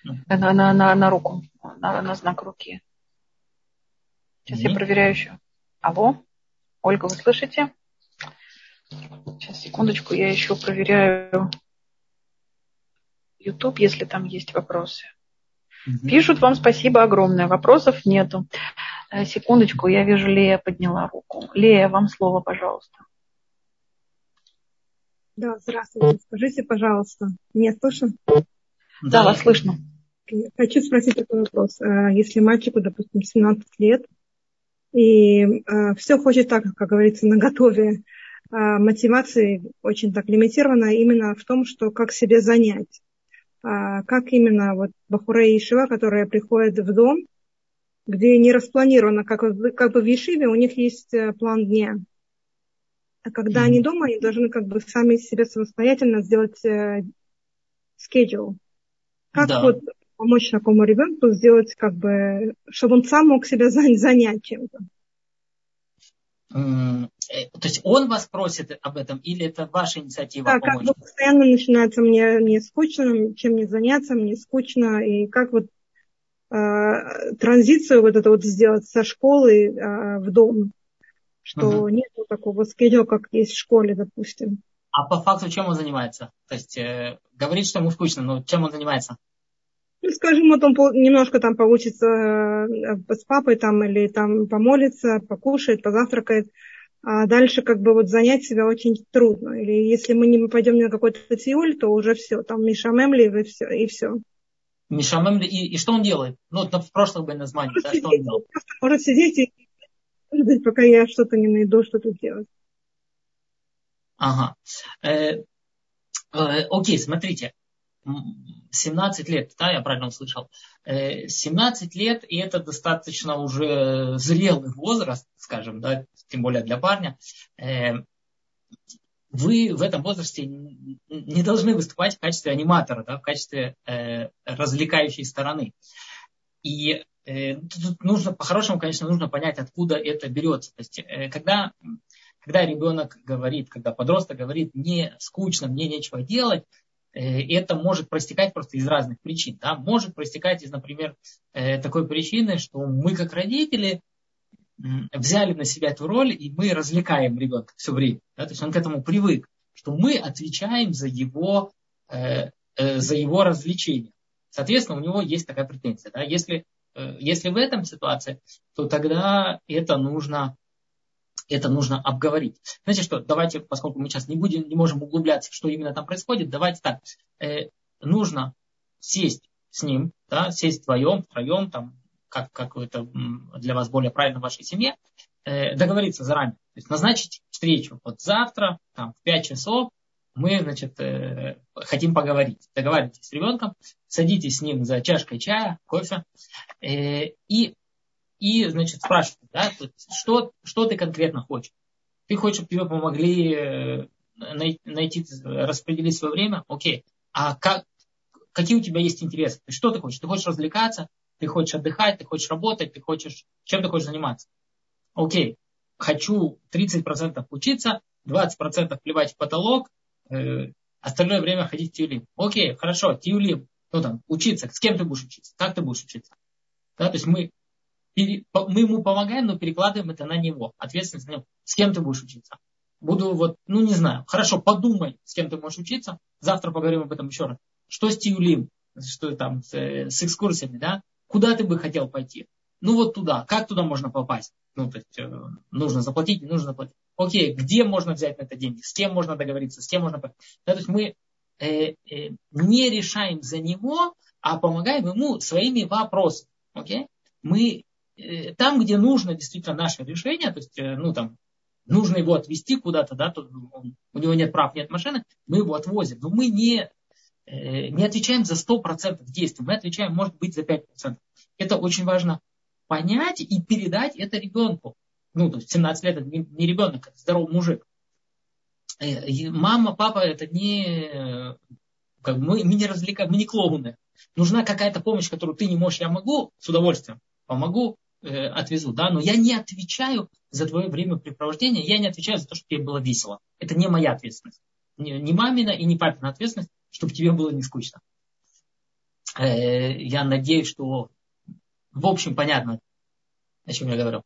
На, на, на, на руку, на, на знак руки. Сейчас mm-hmm. я проверяю еще. Алло? Ольга, вы слышите? Сейчас, секундочку, я еще проверяю YouTube, если там есть вопросы. Угу. Пишут вам спасибо огромное. Вопросов нету. Э, секундочку, я вижу, Лея подняла руку. Лея, вам слово, пожалуйста. Да, здравствуйте. Скажите, пожалуйста, меня слышно? Да, да вас слышно. Хочу спросить такой вопрос. Э, если мальчику, допустим, 17 лет, и э, все хочет так, как говорится, на готове, мотивации очень так лимитирована именно в том, что как себе занять. Как именно вот Бахура и Ишива, которые приходят в дом, где не распланировано, как, как бы в Ешиве у них есть э, план дня. А когда mm-hmm. они дома, они должны как бы сами себе самостоятельно сделать э, schedule. Как да. вот помочь такому ребенку сделать, как бы, чтобы он сам мог себя занять чем-то? Э, то есть он вас просит об этом или это ваша инициатива да, помочь? как бы постоянно начинается мне, мне скучно, чем мне заняться, мне скучно, и как вот транзицию вот это вот сделать со школы э, в дом, что угу. нет такого скедюла, как есть в школе, допустим. А по факту чем он занимается? То есть э, говорит, что ему скучно, но чем он занимается? Ну, скажем, вот он немножко там получится э, с папой там или там помолится, покушает, позавтракает, а дальше как бы вот занять себя очень трудно. Или если мы не пойдем на какой-то тиуль, то уже все, там Мишамемли и все. И все. Мишамемли, и, и что он делает? Ну, в прошлом бы название, да, что он делал? Может сидеть и ждать, пока я что-то не найду, что тут делать. Ага. Э, э, окей, смотрите. 17 лет, да, я правильно услышал. 17 э, лет, и это достаточно уже зрелый возраст, скажем, да, тем более для парня. Э, вы в этом возрасте не должны выступать в качестве аниматора, да, в качестве э, развлекающей стороны. И тут нужно, по-хорошему, конечно, нужно понять, откуда это берется. То есть, когда, когда ребенок говорит, когда подросток говорит, мне скучно, мне нечего делать, Э, это может проистекать просто из разных причин. Да? Может проистекать из, например, э, такой причины, что мы как родители взяли на себя эту роль, и мы развлекаем ребенка все время. Да? То есть он к этому привык, что мы отвечаем за его, э, за его развлечение. Соответственно, у него есть такая претензия. Да? Если, если в этом ситуации, то тогда это нужно это нужно обговорить. Знаете что, давайте, поскольку мы сейчас не будем, не можем углубляться, что именно там происходит, давайте так, э, нужно сесть с ним, да, сесть вдвоем, втроем, там, как, как это для вас более правильно в вашей семье, э, договориться заранее, то есть назначить встречу. Вот завтра, там, в 5 часов мы, значит, э, хотим поговорить. Договаривайтесь с ребенком, садитесь с ним за чашкой чая, кофе, э, и, и, значит, спрашивайте, да, что, что ты конкретно хочешь. Ты хочешь, чтобы тебе помогли э, найти, распределить свое время? Окей. А как, какие у тебя есть интересы? Что ты хочешь? Ты хочешь развлекаться? Ты хочешь отдыхать? Ты хочешь работать? Ты хочешь... Чем ты хочешь заниматься? Окей. Хочу 30% учиться, 20% плевать в потолок, э, остальное время ходить в тюлим. Окей, хорошо, тюлим. Ну там, учиться. С кем ты будешь учиться? Как ты будешь учиться? Да, то есть мы, мы ему помогаем, но перекладываем это на него. Ответственность на него. С кем ты будешь учиться? Буду вот, ну не знаю. Хорошо, подумай, с кем ты можешь учиться. Завтра поговорим об этом еще раз. Что с тюлим? Что там с, э, с экскурсиями, да? Куда ты бы хотел пойти? Ну вот туда. Как туда можно попасть? Ну, то есть, э, нужно заплатить, не нужно заплатить. Окей, где можно взять на это деньги? С кем можно договориться? С кем можно... Да, то есть мы э, э, не решаем за него, а помогаем ему своими вопросами. Окей? Мы э, там, где нужно действительно наше решение, то есть, э, ну там, нужно его отвезти куда-то, да, то он, у него нет прав, нет машины, мы его отвозим. Но мы не, не отвечаем за 100% действий, мы отвечаем, может быть, за 5%. Это очень важно понять и передать это ребенку. Ну, то есть 17 лет это не, ребенок, это здоровый мужик. Э, мама, папа, это не... Как мы, мы не развлекаем, мы не клоуны. Нужна какая-то помощь, которую ты не можешь, я могу, с удовольствием помогу, э, отвезу, да, но я не отвечаю за твое времяпрепровождение, я не отвечаю за то, чтобы тебе было весело. Это не моя ответственность. Не, не мамина и не папина ответственность, чтобы тебе было не скучно. Э, я надеюсь, что в общем понятно, о чем я говорю.